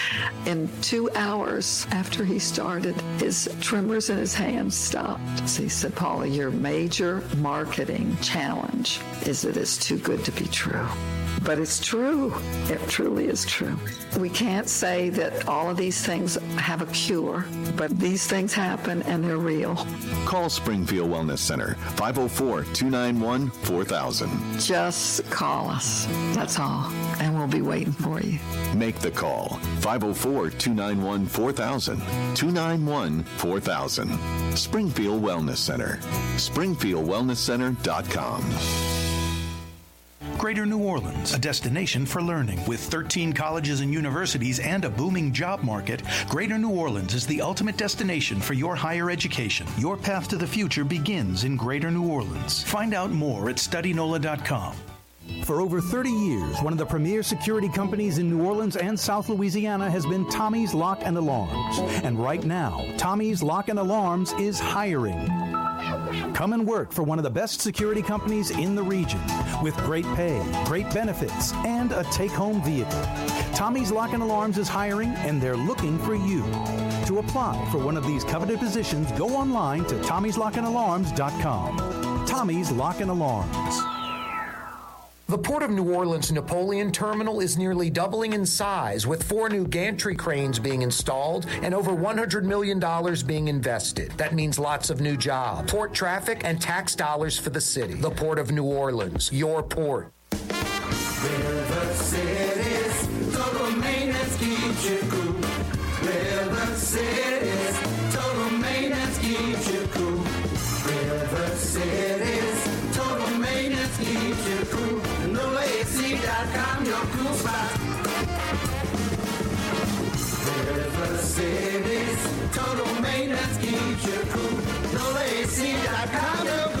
In two hours after he started, his tremors in his hands stopped. So he said, Paula, your major marketing challenge is that it's too good to be true. But it's true. It truly is true. We can't say that all of these things have a cure, but these things happen and they're real. Call Springfield Wellness Center 504 291 4000. Just call us. That's all. And we'll be waiting for you. Make the call 504 291 4000. 291 4000. Springfield Wellness Center. SpringfieldWellnessCenter.com. Greater New Orleans, a destination for learning. With 13 colleges and universities and a booming job market, Greater New Orleans is the ultimate destination for your higher education. Your path to the future begins in Greater New Orleans. Find out more at studynola.com. For over 30 years, one of the premier security companies in New Orleans and South Louisiana has been Tommy's Lock and Alarms. And right now, Tommy's Lock and Alarms is hiring. Come and work for one of the best security companies in the region with great pay, great benefits, and a take home vehicle. Tommy's Lock and Alarms is hiring and they're looking for you. To apply for one of these coveted positions, go online to tommy'slockandalarms.com. Tommy's Lock and Alarms. The Port of New Orleans Napoleon Terminal is nearly doubling in size, with four new gantry cranes being installed and over $100 million being invested. That means lots of new jobs, port traffic, and tax dollars for the city. The Port of New Orleans, your port. River Cities, NolaAC.com, your cool spot. River Cities, total maintenance keeps you cool. NolaAC.com, your cool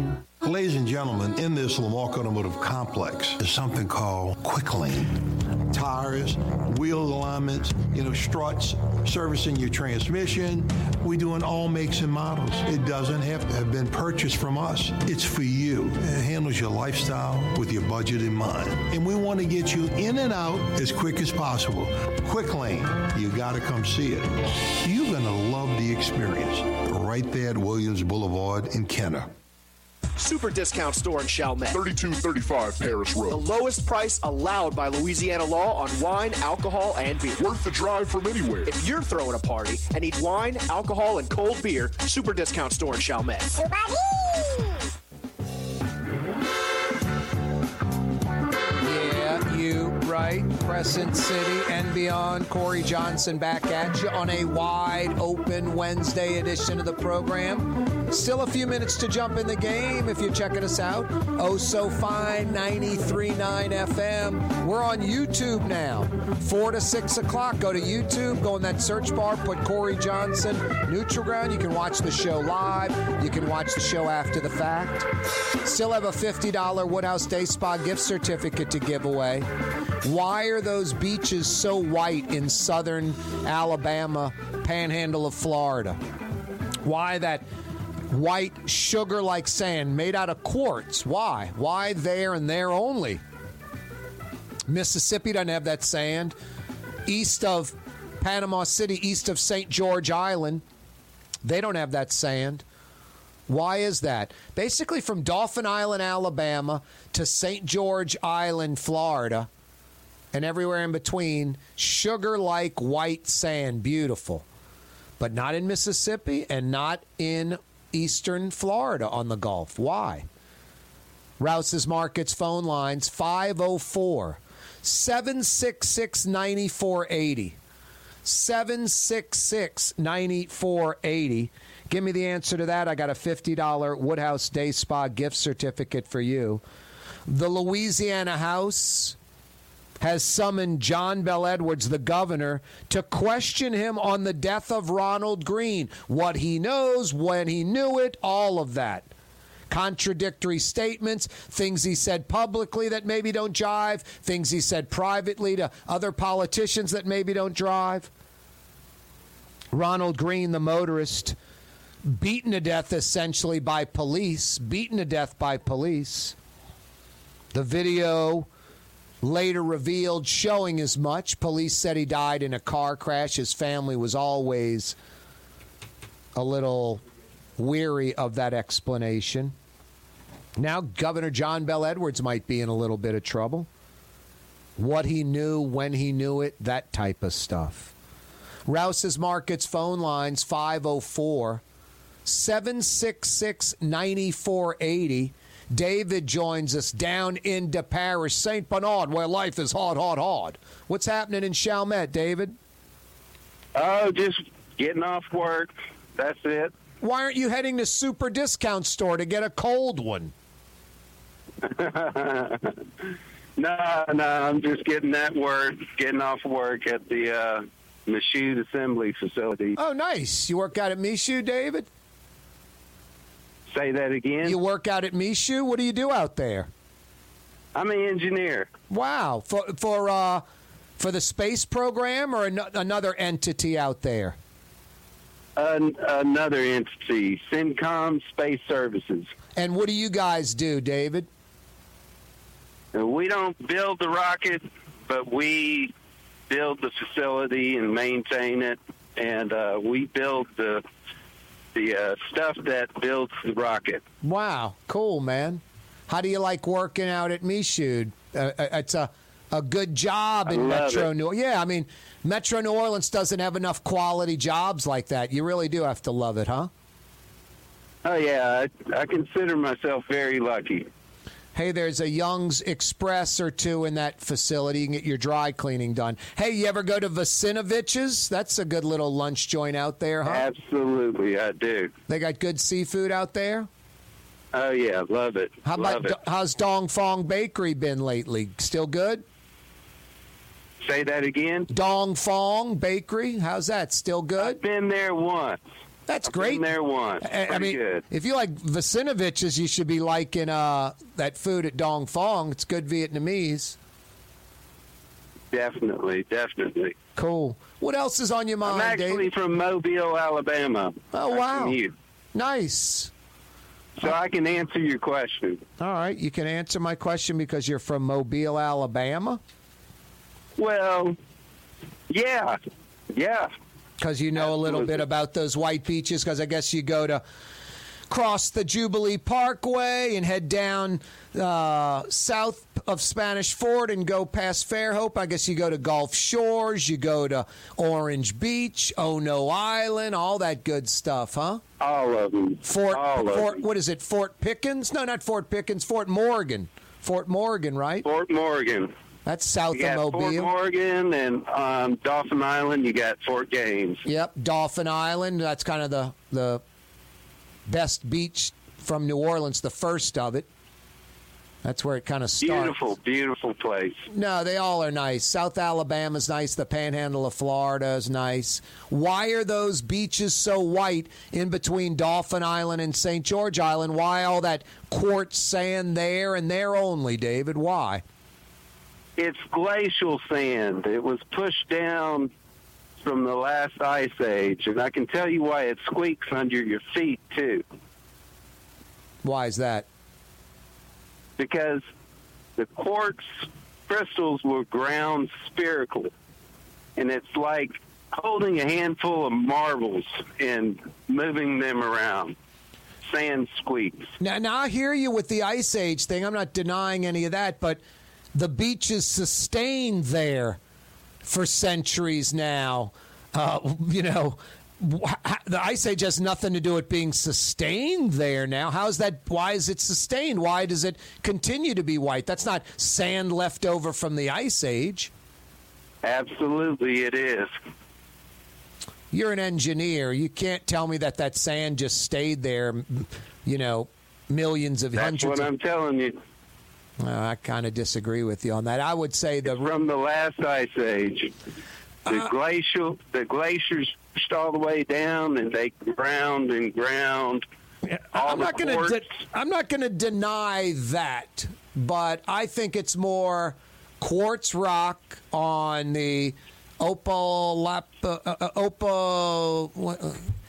Ladies and gentlemen, in this Lamarque Automotive Complex is something called Quick Lane. Tires, wheel alignments, you know, struts, servicing your transmission. We do in all makes and models. It doesn't have to have been purchased from us. It's for you. It handles your lifestyle with your budget in mind. And we want to get you in and out as quick as possible. Quick Lane, you got to come see it. You're going to love the experience. Right there at Williams Boulevard in Kenner. Super discount store in Chalmette. 3235 Paris Road. The lowest price allowed by Louisiana law on wine, alcohol, and beer. Worth the drive from anywhere. If you're throwing a party and need wine, alcohol, and cold beer, Super discount store in Chalmette. Yeah, you right. Crescent City and beyond. Corey Johnson back at you on a wide open Wednesday edition of the program. Still a few minutes to jump in the game if you're checking us out. Oh, so fine, 93.9 FM. We're on YouTube now. 4 to 6 o'clock. Go to YouTube, go in that search bar, put Corey Johnson, Neutral Ground. You can watch the show live. You can watch the show after the fact. Still have a $50 Woodhouse Day Spa gift certificate to give away. Why are those beaches so white in southern Alabama, panhandle of Florida? Why that white sugar like sand made out of quartz? Why? Why there and there only? Mississippi doesn't have that sand. East of Panama City, east of St. George Island, they don't have that sand. Why is that? Basically, from Dauphin Island, Alabama to St. George Island, Florida, and everywhere in between, sugar like white sand, beautiful. But not in Mississippi and not in eastern Florida on the Gulf. Why? Rouse's Markets phone lines 504 766 9480. 766 9480. Give me the answer to that. I got a $50 Woodhouse Day Spa gift certificate for you. The Louisiana House has summoned John Bell Edwards, the governor, to question him on the death of Ronald Greene. What he knows, when he knew it, all of that. Contradictory statements, things he said publicly that maybe don't jive, things he said privately to other politicians that maybe don't drive. Ronald Greene, the motorist, beaten to death essentially by police, beaten to death by police. The video later revealed showing as much. Police said he died in a car crash. His family was always a little weary of that explanation. Now, Governor John Bell Edwards might be in a little bit of trouble. What he knew, when he knew it, that type of stuff. Rouse's Markets phone lines 504 766 9480. David joins us down in into Parish, St. Bernard, where life is hard, hard, hard. What's happening in Chalmette, David? Oh, just getting off work. That's it. Why aren't you heading to Super Discount Store to get a cold one? no, no, I'm just getting that work, getting off work at the uh, Michoud Assembly Facility. Oh, nice. You work out at Michoud, David? Say that again. You work out at Michoud? What do you do out there? I'm an engineer. Wow. For for uh for the space program or an- another entity out there? An- another entity, Syncom Space Services. And what do you guys do, David? We don't build the rocket, but we build the facility and maintain it, and uh, we build the the uh, stuff that builds the rocket. Wow, cool, man. How do you like working out at Michoud? Uh, uh, it's a a good job in Metro it. New. Yeah, I mean, Metro New Orleans doesn't have enough quality jobs like that. You really do have to love it, huh? Oh yeah, I, I consider myself very lucky. Hey, there's a Young's Express or two in that facility. You can get your dry cleaning done. Hey, you ever go to Vasinovich's? That's a good little lunch joint out there, huh? Absolutely, I do. They got good seafood out there. Oh yeah, love it. How love about it. how's Dong Phuong Bakery been lately? Still good? Say that again. Dong Phuong Bakery, how's that? Still good? I've been there once. That's I've great. Been there once. I, I mean, good. if you like Vasinovich's, you should be liking uh, that food at Dong Phuong. It's good Vietnamese. Definitely, definitely. Cool. What else is on your mind, I'm actually from Mobile, Alabama. Oh wow, nice. So I can answer your question. All right, you can answer my question because you're from Mobile, Alabama. Well, yeah, yeah. Because you know a little bit about those white beaches. Because I guess you go to cross the Jubilee Parkway and head down uh, south of Spanish Fort and go past Fairhope. I guess you go to Gulf Shores. You go to Orange Beach, Ono Island, all that good stuff, huh? All of them. Fort, All Fort them. what is it? Fort Pickens? No, not Fort Pickens. Fort Morgan. Fort Morgan, right? Fort Morgan. That's south You got of Fort Mobile. Morgan and um, Dauphin Island. You got Fort Gaines. Yep, Dauphin Island. That's kind of the the best beach from New Orleans, the first of it. That's where it kind of starts. Beautiful, beautiful place. No, they all are nice. South Alabama's nice. The Panhandle of Florida is nice. Why are those beaches so white in between Dauphin Island and St. George Island? Why all that quartz sand there and there only, David? Why? It's glacial sand. It was pushed down from the last ice age, and I can tell you why it squeaks under your feet too. Why is that? Because the quartz crystals were ground spherical, and it's like holding a handful of marbles and moving them around. Sand squeaks. Now, now I hear you with the Ice Age thing. I'm not denying any of that, but the beaches sustained there for centuries now. Uh, you know, the ice age has nothing to do with being sustained there now. How's that? Why is it sustained? Why does it continue to be white? That's not sand left over from the ice age. Absolutely, it is. You're an engineer. You can't tell me that that sand just stayed there, you know, millions of That's hundreds. what I'm telling you. Uh, I kind of disagree with you on that. I would say the from the last ice age. The Uh, glacial, the glaciers pushed all the way down, and they ground and ground. All I'm the not going to. I'm not going to deny that, but I think it's more quartz rock on the Opal, uh, uh, Opal,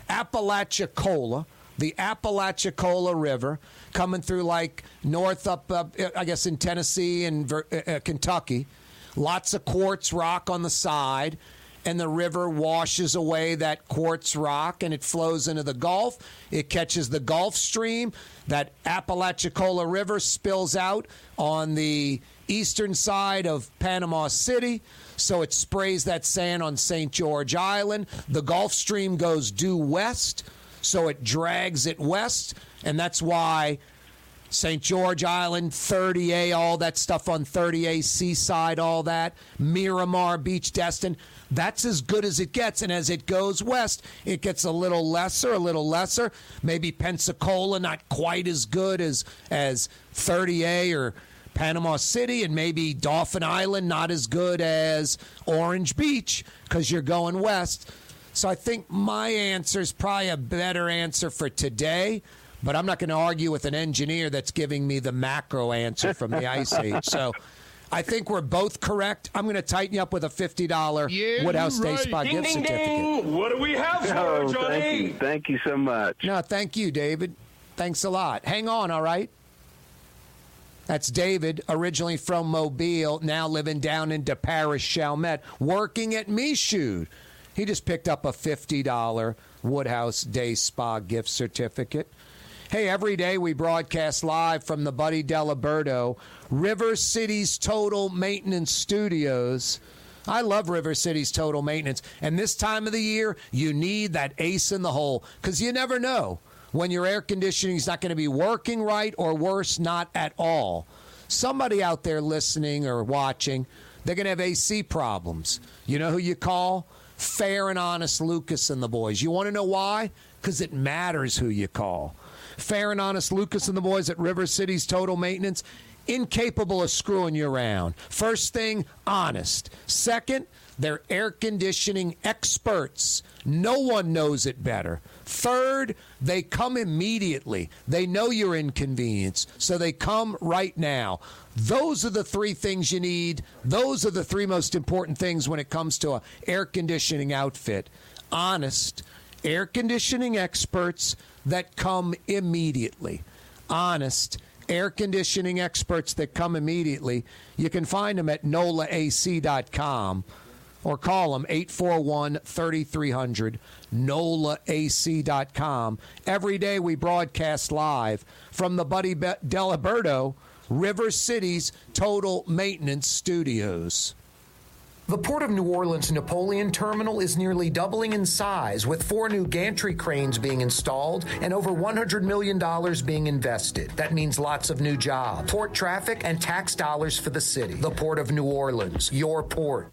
Apalachicola, the Apalachicola River, coming through like north up, up I guess in Tennessee and uh, uh, Kentucky. Lots of quartz rock on the side and the river washes away that quartz rock and it flows into the Gulf. It catches the Gulf Stream. That Apalachicola River spills out on the eastern side of Panama City. So it sprays that sand on St. George Island. The Gulf Stream goes due west, so it drags it west. And that's why St. George Island, 30A, all that stuff on 30A, Seaside, all that, Miramar Beach, Destin. That's as good as it gets. And as it goes west, it gets a little lesser, a little lesser. Maybe Pensacola, not quite as good as, as 30A or Panama City, and maybe Dauphin Island, not as good as Orange Beach because you're going west. So I think my answer is probably a better answer for today. But I'm not going to argue with an engineer that's giving me the macro answer from the Ice Age. So I think we're both correct. I'm going to tighten you up with a $50 Woodhouse Day Spa Ding, gift ding, certificate. ding. What do we have for Oh, Johnny? thank you, thank you so much. No, thank you, David. Thanks a lot. Hang on, all right? That's David, originally from Mobile, now living down into Paris, Chalmette, working at Michoud. He just picked up a $50 Woodhouse Day Spa gift certificate. Hey, every day we broadcast live from the Buddy Diliberto River City's Total Maintenance Studios. I love River City's Total Maintenance. And this time of the year, you need that ace in the hole because you never know when your air conditioning is not going to be working right or worse, not at all. Somebody out there listening or watching, they're going to have AC problems. You know who you call? Fair and honest Lucas and the boys. You want to know why? Because it matters who you call. Fair and honest Lucas and the boys at River City's Total Maintenance, incapable of screwing you around. First thing, honest. Second, they're air conditioning experts. No one knows it better. Third, they come immediately. They know you're inconvenienced, so they come right now. Those are the three things you need. Those are the three most important things when it comes to an air conditioning outfit. Honest, air conditioning experts that come immediately. Honest, air conditioning experts that come immediately. You can find them at nolaac.com or call them 841 3300 nolaac.com. Every day we broadcast live from the Buddy Be- Diliberto River City's Total Maintenance Studios. The Port of New Orleans Napoleon Terminal is nearly doubling in size, with four new gantry cranes being installed and over $100 million being invested. That means lots of new jobs, port traffic, and tax dollars for the city. The Port of New Orleans, your port.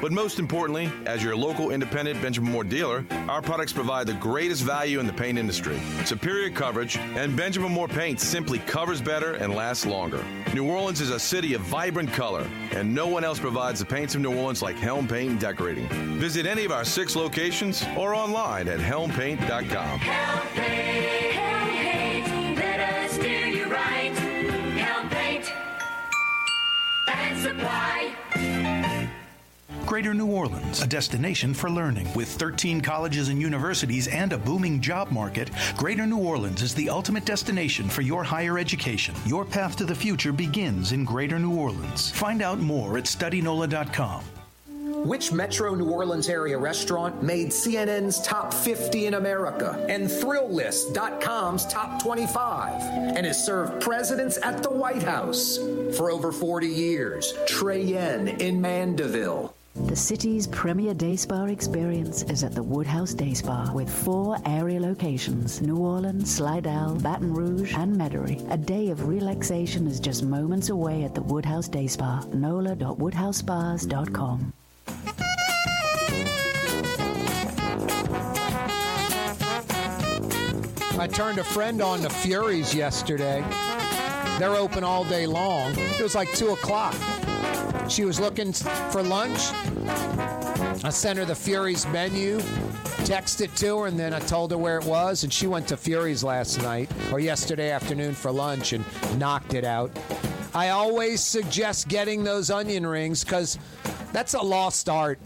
But most importantly, as your local independent Benjamin Moore dealer, our products provide the greatest value in the paint industry. Superior coverage, and Benjamin Moore paint simply covers better and lasts longer. New Orleans is a city of vibrant color, and no one else provides the paints of New Orleans like Helm Paint and Decorating. Visit any of our six locations or online at helmpaint.com. Helm paint, Helm paint, let us do you right. Helm paint and supply. Greater New Orleans, a destination for learning. With 13 colleges and universities and a booming job market, Greater New Orleans is the ultimate destination for your higher education. Your path to the future begins in Greater New Orleans. Find out more at studynola.com. Which Metro New Orleans area restaurant made CNN's top 50 in America and Thrillist.com's top 25 and has served presidents at the White House for over 40 years? Trey Yuen in Mandeville. The city's premier day spa experience is at the Woodhouse Day Spa with four area locations New Orleans, Slidell, Baton Rouge, and Metairie. A day of relaxation is just moments away at the Woodhouse Day Spa. NOLA.woodhousespas.com. I turned a friend on to Fury's yesterday. They're open all day long. It was like 2 o'clock. She was looking for lunch. I sent her the Fury's menu, texted to her, and then I told her where it was. And she went to Fury's last night or yesterday afternoon for lunch and knocked it out. I always suggest getting those onion rings because that's a lost art.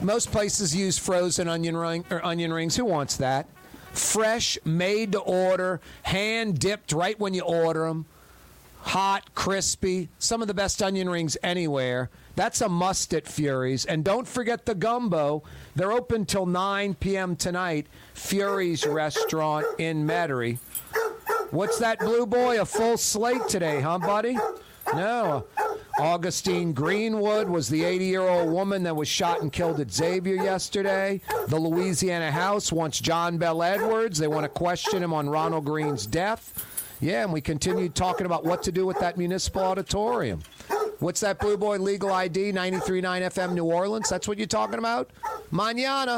Most places use frozen onion ring or onion rings. Who wants that? Fresh, made to order, hand dipped right when you order them. Hot, crispy, some of the best onion rings anywhere. That's a must at Fury's. And don't forget the gumbo. They're open till 9 p.m. tonight. Fury's restaurant in Metairie. What's that, Blue Boy? A full slate today, huh, buddy? No. Augustine Greenwood was the 80 year old woman that was shot and killed at Xavier yesterday. The Louisiana House wants John Bell Edwards. They want to question him on Ronald Greene's death. Yeah, and we continued talking about what to do with that municipal auditorium. What's that, Blue Boy? Legal ID 93.9 FM New Orleans? That's what you're talking about? Manana.